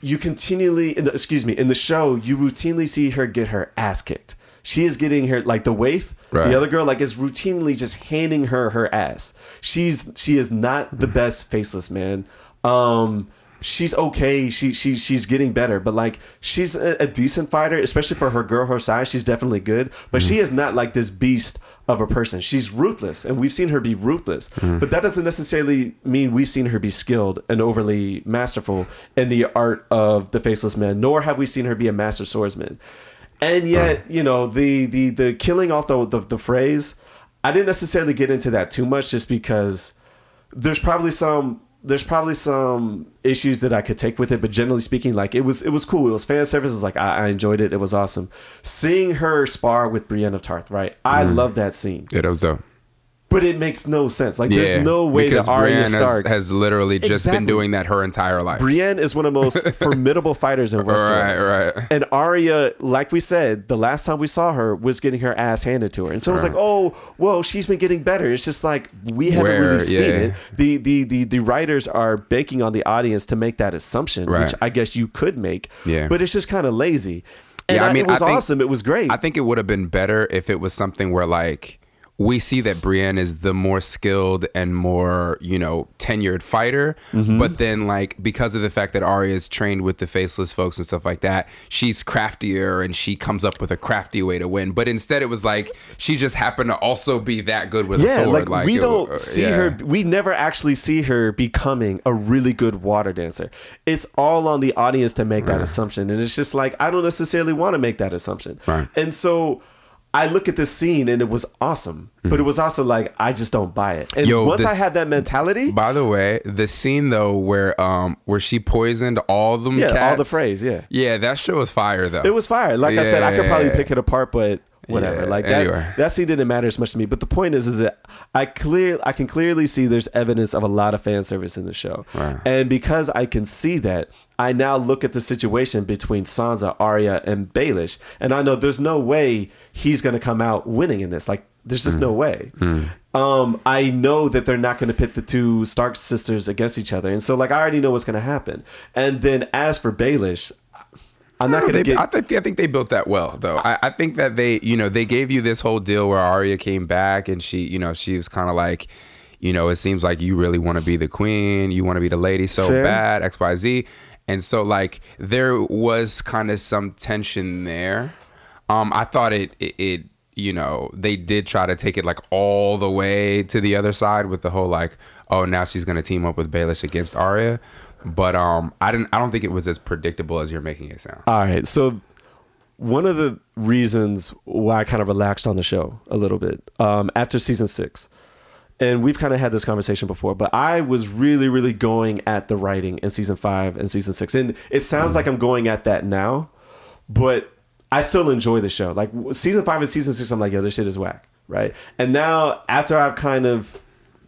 you continually in the, excuse me in the show you routinely see her get her ass kicked she is getting her like the waif Right. the other girl like is routinely just handing her her ass she's she is not the best faceless man um she's okay. She she she's getting better. But like she's a, a decent fighter especially for her girl her size. She's definitely good. But she mm-hmm. is not like this beast of a person. She's ruthless and we've seen her be ruthless. Mm-hmm. But that doesn't necessarily mean we've seen her be skilled and overly masterful in the art of the faceless man nor have we seen her be a master swordsman. And mm. yet you know the the the killing off the, the the Freys i didn't necessarily get into that too much just because there's probably some there's probably some issues that I could take with it, but generally speaking, like it was it was cool. It was fan service. It's like I, I enjoyed it. It was awesome. Seeing her spar with Brienne of Tarth, right? I Mm. love that scene, yeah, that was dope. But it makes no sense. Like Yeah, there's no way that Arya Brienne Stark. has, has literally just Exactly. been doing that her entire life. Brienne is one of the most formidable fighters in Westeros. Right, right. And Arya, like we said, the last time we saw her was getting her ass handed to her. And so it's like, oh, whoa, she's been getting better. It's just like we haven't Where, really seen yeah. it. The, the the the writers are banking on the audience to make that assumption, which I guess you could make. Yeah. But it's just kind of lazy. And Yeah, I I mean, it was I think- awesome. It was great. I think it would have been better if it was something where like we see that Brienne is the more skilled and more, you know, tenured fighter, Mm-hmm. but then like because of the fact that Arya is trained with the faceless folks and stuff like that, she's craftier and she comes up with a crafty way to win. But instead it was like she just happened to also be that good with yeah, a sword. like, we it- don't see yeah. her. We never actually see her becoming a really good water dancer. It's all on the audience to make that assumption, and it's just like I don't necessarily want to make that assumption. Right. And so, I look at this scene and it was awesome, but it was also like I just don't buy it. And Mm-hmm. Yo, once this- I had that mentality, By the way, the scene though where um where she poisoned all them Yeah, all the Freys, yeah. yeah, that shit was fire though. it was fire. Like I said, I could probably Yeah. pick it apart, but whatever. Yeah, like that, anyway. that scene didn't matter as much to me. But the point is, is that I clear, I can clearly see there's evidence of a lot of fan service in the show, Right. and because I can see that, I now look at the situation between Sansa, Arya, and Baelish, and I know there's no way he's going to come out winning in this. Like, there's just Mm. no way. Um, I know that they're not going to pit the two Stark sisters against each other, and so like I already know what's going to happen. And then as for Baelish. I'm not going to get. I think I think they built that well though. I, I think that they you know they gave you this whole deal where Arya came back and she you know she was kind of like you know it seems like you really want to be the queen, you want to be the lady so Fair. bad X Y Z, and so like there was kind of some tension there. Um, I thought it, it it you know they did try to take it like all the way to the other side with the whole like oh now she's gonna team up with Baelish against Arya. But um, I didn't. I don't think it was as predictable as you're making it sound. All right. So one of the reasons why I kind of relaxed on the show a little bit um, after season six, and we've kind of had this conversation before, but I was really, really going at the writing in season five and season six, and it sounds like I'm going at that now, but I still enjoy the show. Like season five and season six, I'm like, yo, this shit is whack, right? And now after I've kind of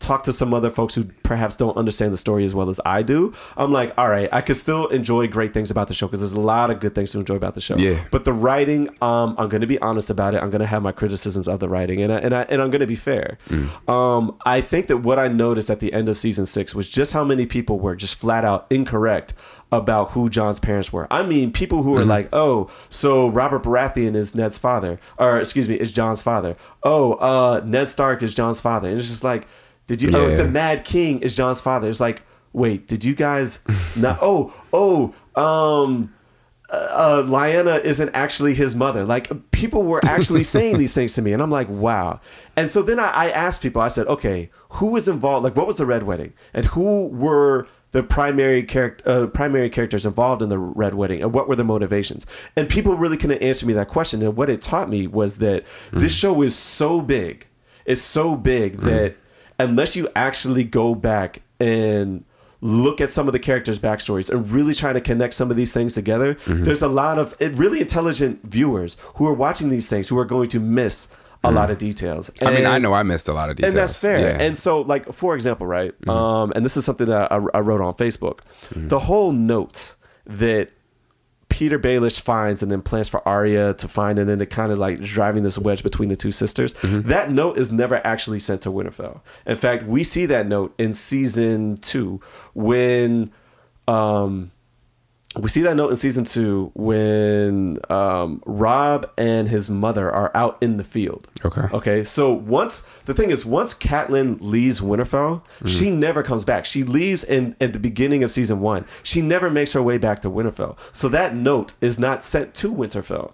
talk to some other folks who perhaps don't understand the story as well as I do, I'm like, all right, I could still enjoy great things about the show because there's a lot of good things to enjoy about the show. Yeah. But the writing, um, I'm going to be honest about it. I'm going to have my criticisms of the writing, and I, and I, and I'm going to be fair. Um, I think that what I noticed at the end of season six was just how many people were just flat out incorrect about who Jon's parents were. I mean, people who are like, "Oh, so Robert Baratheon is Ned's father, or excuse me, is Jon's father. Oh, uh, Ned Stark is Jon's father." And it's just like, did you? Oh, the Mad King is Jon's father. It's like, wait, did you guys not? Oh, oh, um. Uh, Lyanna isn't actually his mother. Like people were actually saying these things to me, and I'm like, wow. And so then I, I asked people. I said, okay, who was involved? Like, what was the red wedding, and who were the primary character, uh, primary characters involved in the red wedding, and what were the motivations? And people really couldn't answer me that question. And what it taught me was that this show is so big, it's so big that unless you actually go back and look at some of the characters' backstories and really try to connect some of these things together, there's a lot of really intelligent viewers who are watching these things who are going to miss a lot of details. I mean, I know I missed a lot of details. and that's fair. Yeah. And so, like for example, right? Mm-hmm. Um, and this is something that I, I wrote on Facebook. The whole note that Petyr Baelish finds and then plans for Arya to find, and then it kind of like driving this wedge between the two sisters. Mm-hmm. That note is never actually sent to Winterfell. In fact, we see that note in season two when. Um, we see that note in season two when um, Robb and his mother are out in the field. Okay. Okay. So once the thing is, once Catelyn leaves Winterfell, she never comes back. She leaves in at the beginning of season one. She never makes her way back to Winterfell. So that note is not sent to Winterfell.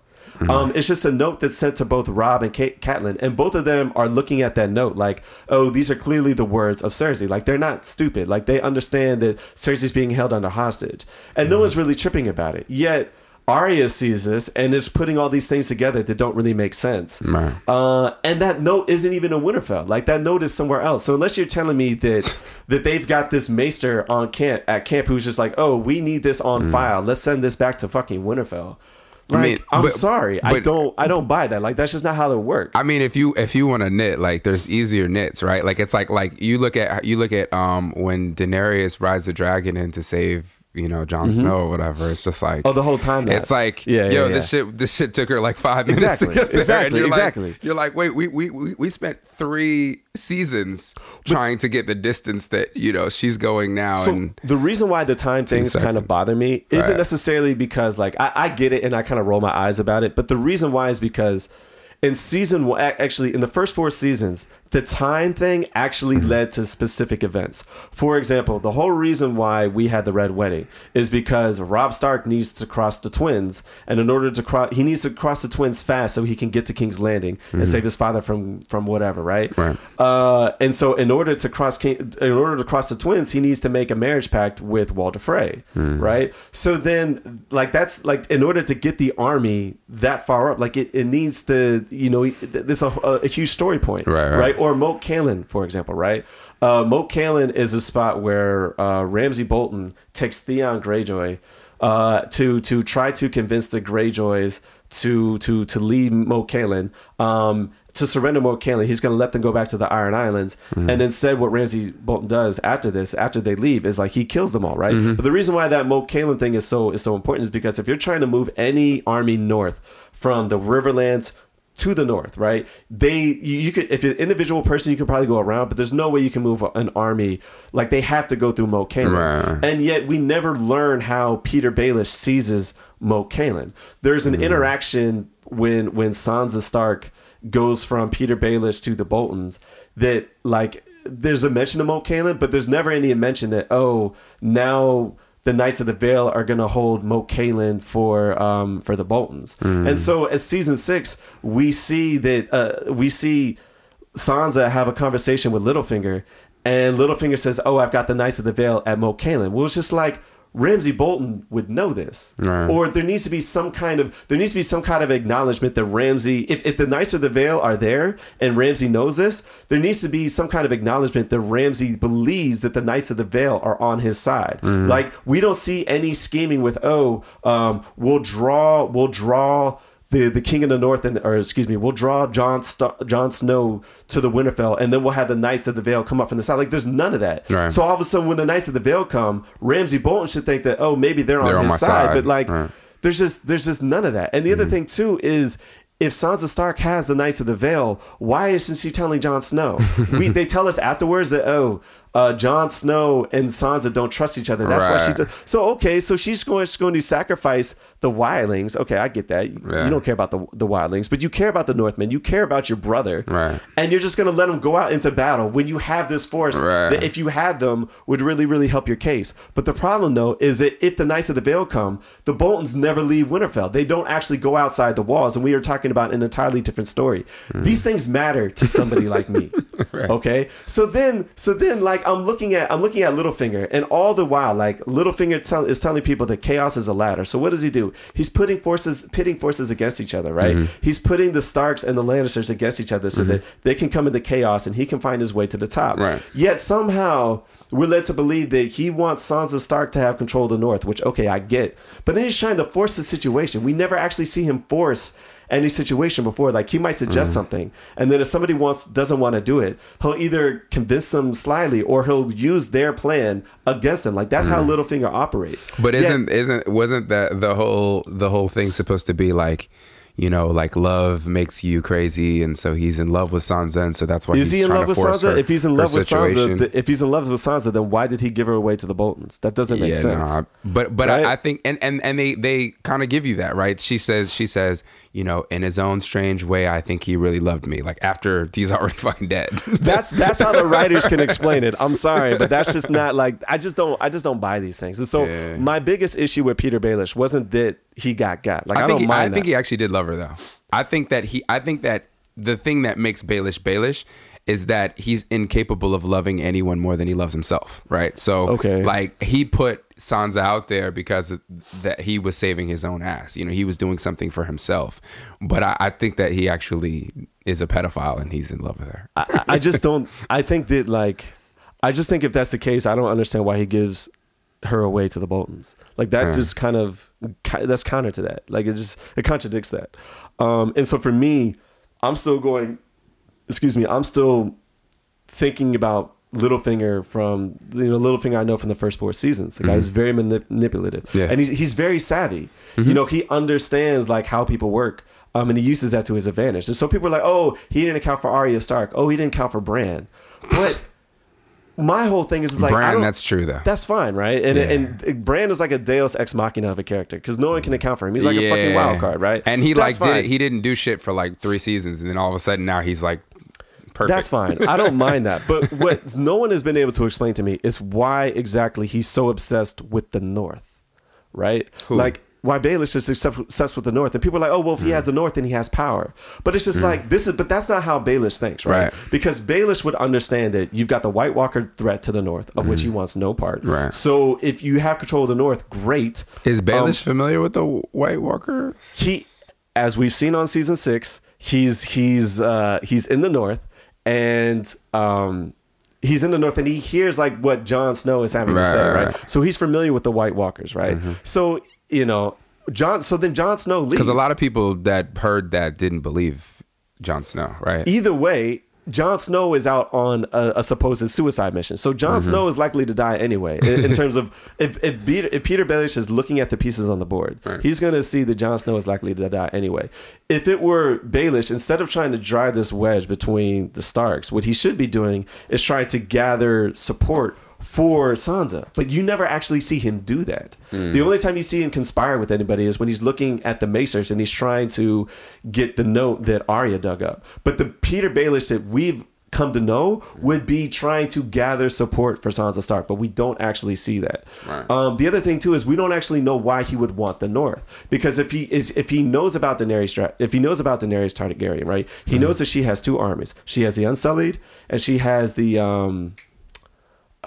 Um, it's just a note that's sent to both Robb and Kate, Catelyn, and both of them are looking at that note like, oh, these are clearly the words of Cersei. Like they're not stupid. Like they understand that Cersei's being held under hostage, and no one's really tripping about it. Yet Arya sees this and is putting all these things together that don't really make sense. Right. Uh, and that note isn't even in Winterfell. Like that note is somewhere else. So unless you're telling me that that they've got this maester on camp at camp who's just like, oh, we need this on file. Let's send this back to fucking Winterfell. Like, Mm. mean, I'm but- sorry, I don't, I don't buy that. Like that's just not how it works. I mean, if you if you want to knit, like there's easier knits, right? Like it's like like you look at you look at um when Daenerys rides the dragon in to save you know Jon Snow or whatever. It's just like Mm-hmm. Oh, the whole time It's like Yeah, yo, yeah, this shit this shit took her like five minutes. Exactly, there. exactly, you're exactly. Like, you're like, wait, we we we we spent three seasons trying to get the distance that you know she's going now, So and the reason why the time things kind of bother me isn't Right. necessarily because like I, I get it and I kind of roll my eyes about it, but the reason why is because in season one, ac- actually in the first four seasons, the time thing actually Mm-hmm. led to specific events. For example, the whole reason why we had the red wedding is because Robb Stark needs to cross the twins, and in order to cross, he needs to cross the twins fast so he can get to King's Landing and save his father from from whatever, right? Mm-hmm. Right. Uh, and so, in order to cross, King, in order to cross the twins, he needs to make a marriage pact with Walder Frey, Hmm. right? So then, like that's like in order to get the army that far up, like it, it needs to, you know, there's a, a, a huge story point, Right, right. right? Or Moat Cailin, for example, right? Uh, Moat Cailin is a spot where uh, Ramsay Bolton takes Theon Greyjoy uh, to to try to convince the Greyjoys to to to leave Moat Cailin. Um, to surrender Moat Cailin, he's going to let them go back to the Iron Islands. Mm-hmm. And instead, what Ramsay Bolton does after this, after they leave, is like he kills them all, right? Mm-hmm. But the reason why that Moat Cailin thing is so is so important is because if you're trying to move any army north from the Riverlands to the north, right? They you, you could if you're an individual person, you could probably go around, but there's no way you can move an army like they have to go through Cailin. Right. And yet we never learn how Petyr Baelish seizes Moat Cailin. There's an mm. interaction when when Sansa Stark goes from Petyr Baelish to the Boltons that like there's a mention of Moat Cailin, but there's never any mention that oh now the Knights of the Vale are going to hold Moat Cailin for um, for the Boltons. And so as season six, we see that uh, we see Sansa have a conversation with Littlefinger, and Littlefinger says, "Oh, I've got the Knights of the Vale at Moat Cailin." Well, it's just like Ramsay Bolton would know this, Right. or there needs to be some kind of there needs to be some kind of acknowledgement that Ramsay, if, if the Knights of the Vale are there and Ramsay knows this, there needs to be some kind of acknowledgement that Ramsay believes that the Knights of the Vale are on his side. Like we don't see any scheming with, oh, um, we'll draw, we'll draw the the king of the north and or excuse me we'll draw Jon St- Jon Snow to the Winterfell and then we'll have the Knights of the Vale come up from the side like there's none of that Right. so all of a sudden when the Knights of the Vale come Ramsay Bolton should think that oh maybe they're on They're his side, side. but like Right. there's just there's just none of that and the other mm. thing too is if Sansa Stark has the Knights of the Vale, why isn't she telling Jon Snow? we they tell us afterwards that oh, uh, Jon Snow and Sansa don't trust each other. That's why she does. So okay, so she's going she's going to sacrifice the wildlings. Okay, I get that. You- Yeah. You don't care about the the wildlings, but you care about the Northmen. You care about your brother, Right. And you're just going to let them go out into battle when you have this force Right. that if you had them would really really help your case. But the problem though is that if the Knights of the Vale come, the Boltons never leave Winterfell. They don't actually go outside the walls, and we are talking about an entirely different story. Hmm. These things matter to somebody like me. Okay, so then so then like I'm looking at I'm looking at Littlefinger, and all the while like Littlefinger tell, is telling people that chaos is a ladder. So what does he do? He's putting forces pitting forces against each other, right? Mm-hmm. He's putting the Starks and the Lannisters against each other so that they can come into chaos and he can find his way to the top. Right. Yet somehow we're led to believe that he wants Sansa Stark to have control of the North, which okay, I get. But then he's trying to force the situation. We never actually see him force any situation before. Like he might Mm-hmm. suggest something, and then if somebody wants doesn't want to do it, he'll either convince them slyly or he'll use their plan against them. Like that's how Littlefinger operates. Mm-hmm. But isn't isn't wasn't that the whole the whole thing supposed to be like, you know, like love makes you crazy, and so he's in love with Sansa, and so that's why is he's he in trying love to with Sansa? her- if he's in love with Sansa, th- if he's in love with Sansa, then why did he give her away to the Boltons? That doesn't make sense. nah. but but Right? I, I think and and and they they kind of give you that right. She says she says you know in his own strange way, I think he really loved me. Like after he's already fucking dead. That's that's how the writers can explain it. I'm sorry, but that's just not like I just don't I just don't buy these things. And so Yeah. my biggest issue with Petyr Baelish wasn't that he got got. Like I, I think don't he, mind I that. think he actually did love her though. I think that he I think that the thing that makes Baelish Baelish is that he's incapable of loving anyone more than he loves himself, right? So Okay. like he put Sansa out there because that he was saving his own ass. You know, he was doing something for himself. But I, I think that he actually is a pedophile and he's in love with her. I, I just don't. I think that like, I just think if that's the case, I don't understand why he gives her away to the Boltons. Like that Yeah. just kind of that's counter to that. Like it just it contradicts that. Um, and so for me, I'm still going. Excuse me. I'm still thinking about Littlefinger from you know Littlefinger I know from the first four seasons. The guy's very manip- manipulative, Mm-hmm. Yeah. and he's he's very savvy. Mm-hmm. You know, he understands like how people work, um, and he uses that to his advantage. And so people are like, "Oh, he didn't account for Arya Stark. Oh, he didn't account for Bran." But my whole thing is, is like, Bran, that's true though. that's fine, right? And Yeah. and Bran is like a Deus ex machina of a character because no one can account for him. He's like a fucking wild card, right? And he That's like did it. He didn't do shit for like three seasons, and then all of a sudden now he's like perfect. That's fine. I don't mind that. But what no one has been able to explain to me is why exactly he's so obsessed with the North, right? Who? Like why Baelish is obsessed with the North, and people are like, "Oh, well, if he has the North, then he has power." But it's just like this is, but that's not how Baelish thinks, right? Right. Because Baelish would understand that you've got the White Walker threat to the North, of which he wants no part. Right. So if you have control of the North, great. Is Baelish Um, familiar with the White Walker? he as we've seen on season six he's he's uh he's in the north and um he's in the north and he hears like what Jon Snow is having to say, right, right? right. Mm-hmm. So he's familiar with the White Walkers, right? So you know, Jon. So then Jon Snow leaves Because a lot of people that heard that didn't believe Jon Snow, right? Either way, Jon Snow is out on a, a supposed suicide mission. So Jon Mm-hmm. Snow is likely to die anyway. In, in terms of if if Petyr, if Petyr Baelish is looking at the pieces on the board, he's going to see that Jon Snow is likely to die anyway. If it were Baelish, instead of trying to drive this wedge between the Starks, what he should be doing is trying to gather support for Sansa, but you never actually see him do that. The only time you see him conspire with anybody is when he's looking at the maesters and he's trying to get the note that Arya dug up. But the Petyr Baelish that we've come to know would be trying to gather support for Sansa Stark, but we don't actually see that. Right. Um, the other thing too is we don't actually know why he would want the North because if he is if he knows about Daenerys, if he knows about Daenerys Targaryen, right? He knows that she has two armies. She has the Unsullied and she has the um,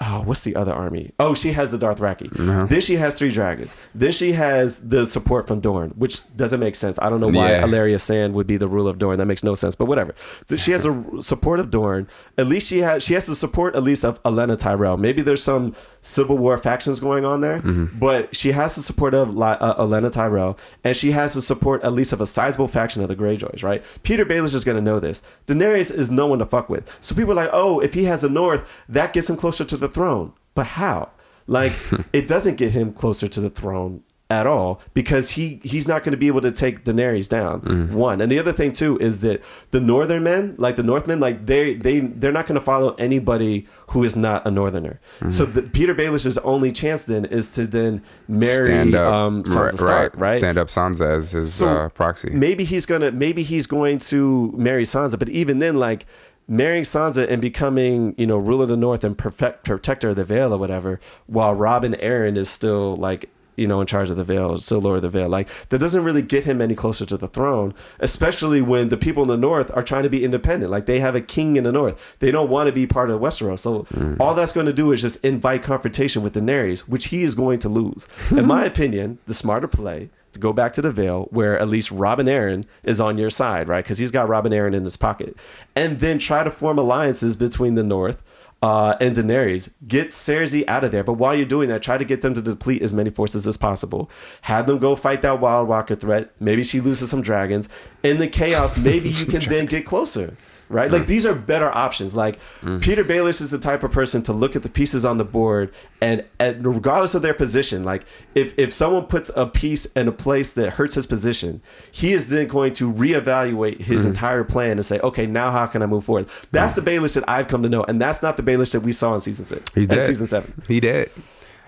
oh, what's the other army? Oh, she has the Darth Dothraki. Uh-huh. Then she has three dragons. Then she has the support from Dorne, which doesn't make sense. I don't know why Yeah. Ellaria Sand would be the ruler of Dorne. That makes no sense. But whatever. She has a support of Dorne. At least she has she has the support at least of Olenna Tyrell. Maybe there's some Civil War factions going on there, but she has the support of uh, Olenna Tyrell, and she has the support at least of a sizable faction of the Greyjoys. Right? Petyr Baelish is going to know this. Daenerys is no one to fuck with. So people are like, oh, if he has the North, that gets him closer to the throne. But how? Like, it doesn't get him closer to the throne at all because he he's not going to be able to take Daenerys down. One, and the other thing too is that the Northern men, like the Northmen, like they they they're not going to follow anybody who is not a Northerner. So the, Petyr Baelish's only chance then is to then marry Stand up, um, Sansa right, Stark, right. right? Stand up Sansa as his So uh, proxy. Maybe he's gonna maybe he's going to marry Sansa, but even then, like marrying Sansa and becoming, you know, ruler of the North and perfect protector of the Vale or whatever, while Robin Arryn is still like you know, in charge of the Vale, still Lord of the Vale. Like that doesn't really get him any closer to the throne, especially when the people in the North are trying to be independent. Like they have a king in the North, they don't want to be part of Westeros. So mm. all that's going to do is just invite confrontation with Daenerys, which he is going to lose. in my opinion, the smarter play to go back to the Vale, where at least Robin Arryn is on your side, right? Because he's got Robin Arryn in his pocket, and then try to form alliances between the North uh, and Daenerys. Get Cersei out of there. But while you're doing that, try to get them to deplete as many forces as possible. Have them go fight that Wild Walker threat. Maybe she loses some dragons. In the chaos, maybe you can then get closer. Right? Like mm. these are better options. Like mm. Petyr Baelish is the type of person to look at the pieces on the board and, and regardless of their position, like if, if someone puts a piece in a place that hurts his position, he is then going to reevaluate his mm. entire plan and say, okay, now how can I move forward? That's the Baelish that I've come to know, and that's not the Baelish that we saw in season six. He's dead. season seven. He did.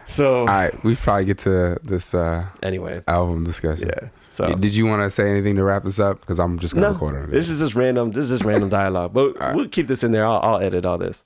So All right, we probably get to this uh, anyway, album discussion. yeah. So Did you want to say anything to wrap this up? Because I'm just gonna no, record on it. this is just random. This is just random dialogue, but we'll keep this in there. I'll, I'll edit all this.